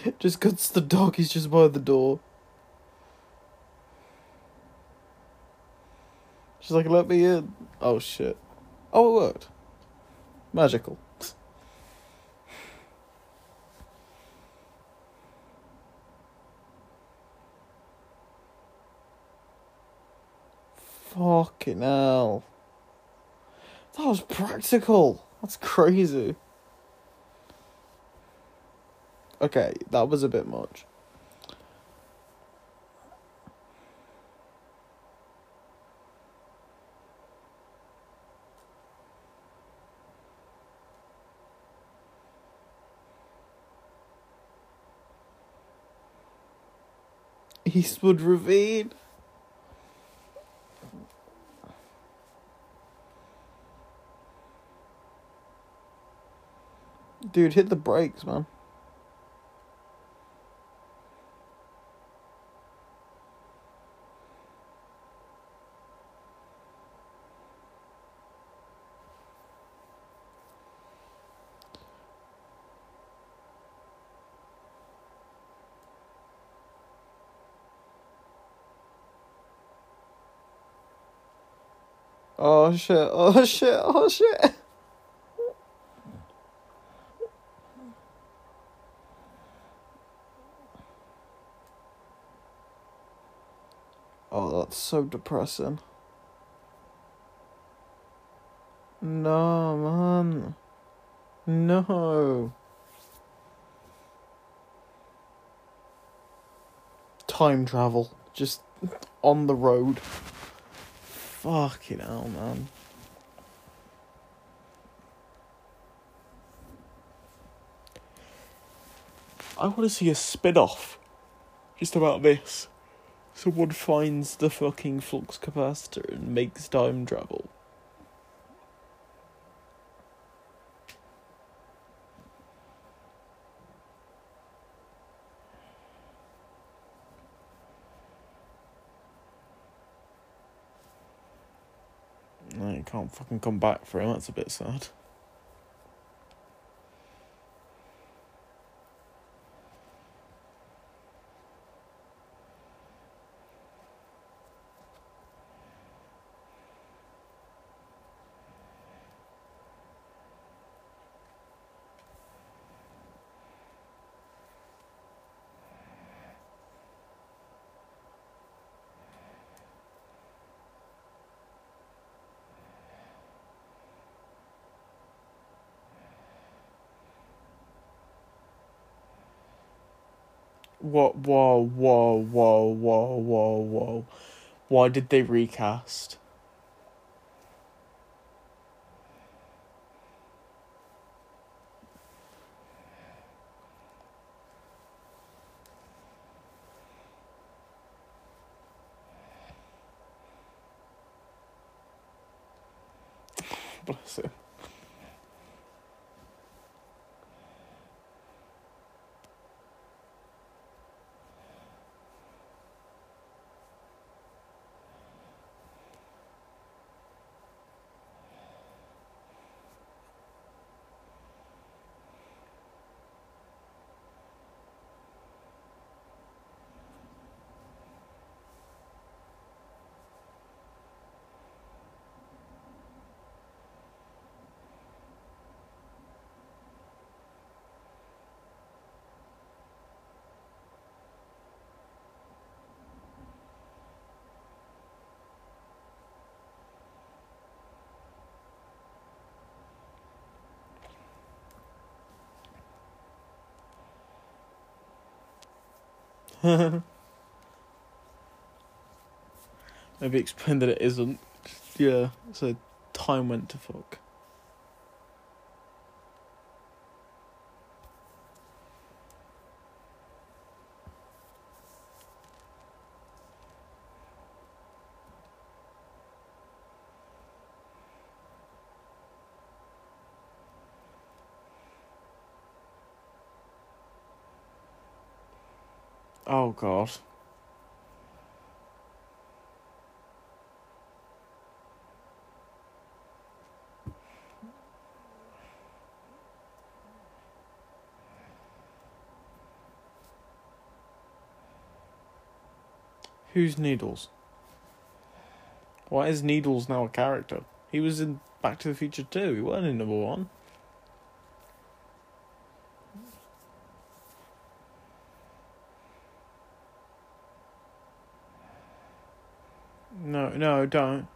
Just cuts the dog, he's just by the door. She's like, let me in. Oh shit. Oh, it worked. Magical. Fucking hell. That was practical. That's crazy. Okay, that was a bit much. Eastwood Ravine. Dude, hit the brakes, man. Oh shit, oh shit, oh shit. Oh, that's so depressing. No, man. No. Time travel. Just on the road. Fucking hell, man. I want to see a spin off just about this. Someone finds the fucking flux capacitor and makes time travel. No, you can't fucking come back for him, that's a bit sad. What? Whoa, whoa, whoa, whoa, whoa, whoa. Why did they recast? Bless him. Maybe explain that it isn't. Yeah, so time went to fuck. Oh god. Who's Needles? Why is Needles now a character? He was in Back to the Future 2. He wasn't in number one. No, no, don't.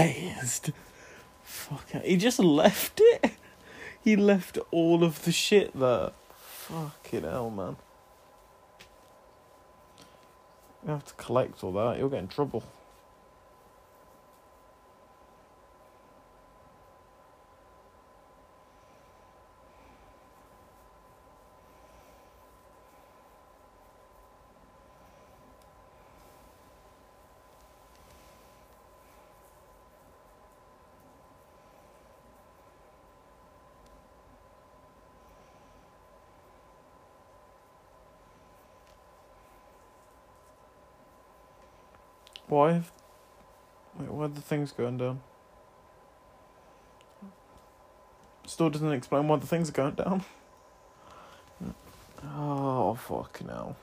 Erased. Fuck. He just left it. He left all of the shit there. Fucking hell, man. You have to collect all that. You'll get in trouble. Why? Have... Wait, why are the things going down? Still doesn't explain why the things are going down. Oh, fucking hell.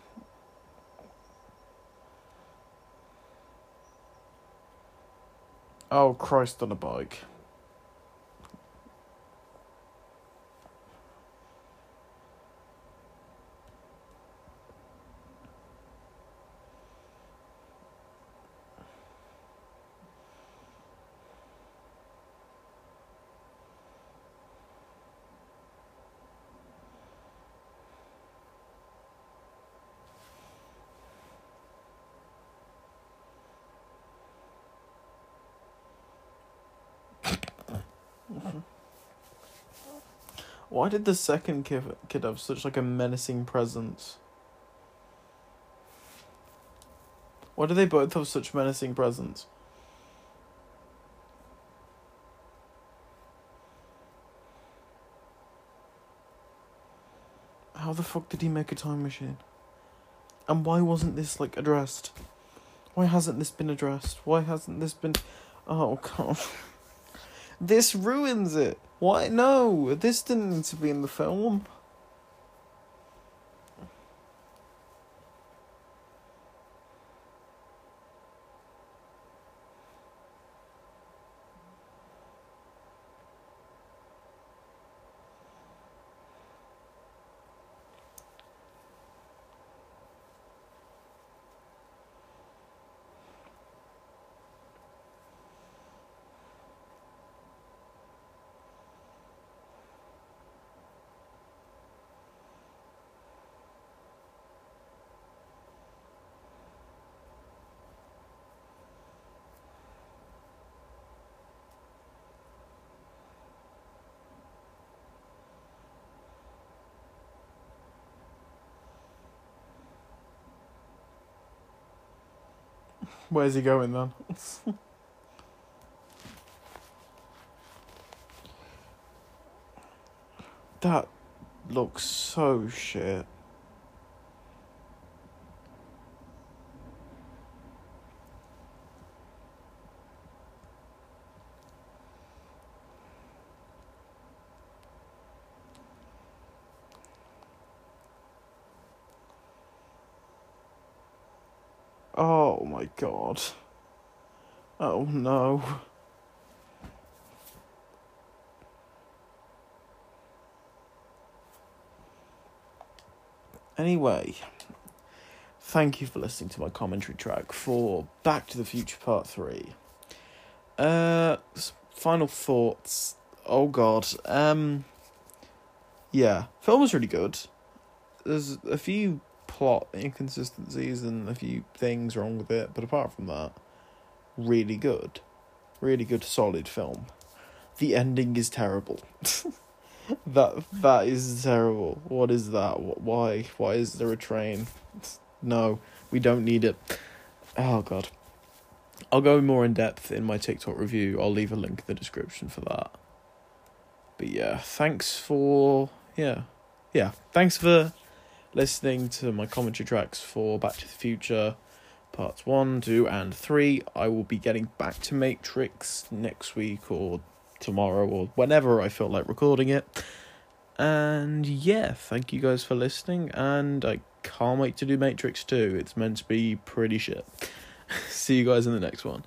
Oh, Christ on a bike. Why did the second kid, have such like a menacing presence? Why do they both have such menacing presence? How the fuck did he make a time machine? And why wasn't this like addressed? Why hasn't this been addressed? Why hasn't this been Oh god. this ruins it. Why? No, this didn't need to be in the film. Where's he going then? that looks so shit. God. Oh no. Anyway, thank you for listening to my commentary track for Back to the Future Part 3. Uh, final thoughts. Oh god. Um, yeah, film was really good. There's a few plot inconsistencies and a few things wrong with it, but apart from that, really good. Really good, solid film. The ending is terrible. that that is terrible. What is that? Why? Why is there a train? No, we don't need it. Oh god. I'll go more in depth in my TikTok review. I'll leave a link in the description for that. But yeah, thanks for yeah. Yeah, thanks for listening to my commentary tracks for Back to the Future parts 1, 2 and 3. I will be getting back to Matrix next week or tomorrow or whenever I feel like recording it. And yeah, thank you guys for listening and I can't wait to do Matrix 2. It's meant to be pretty shit. See you guys in the next one.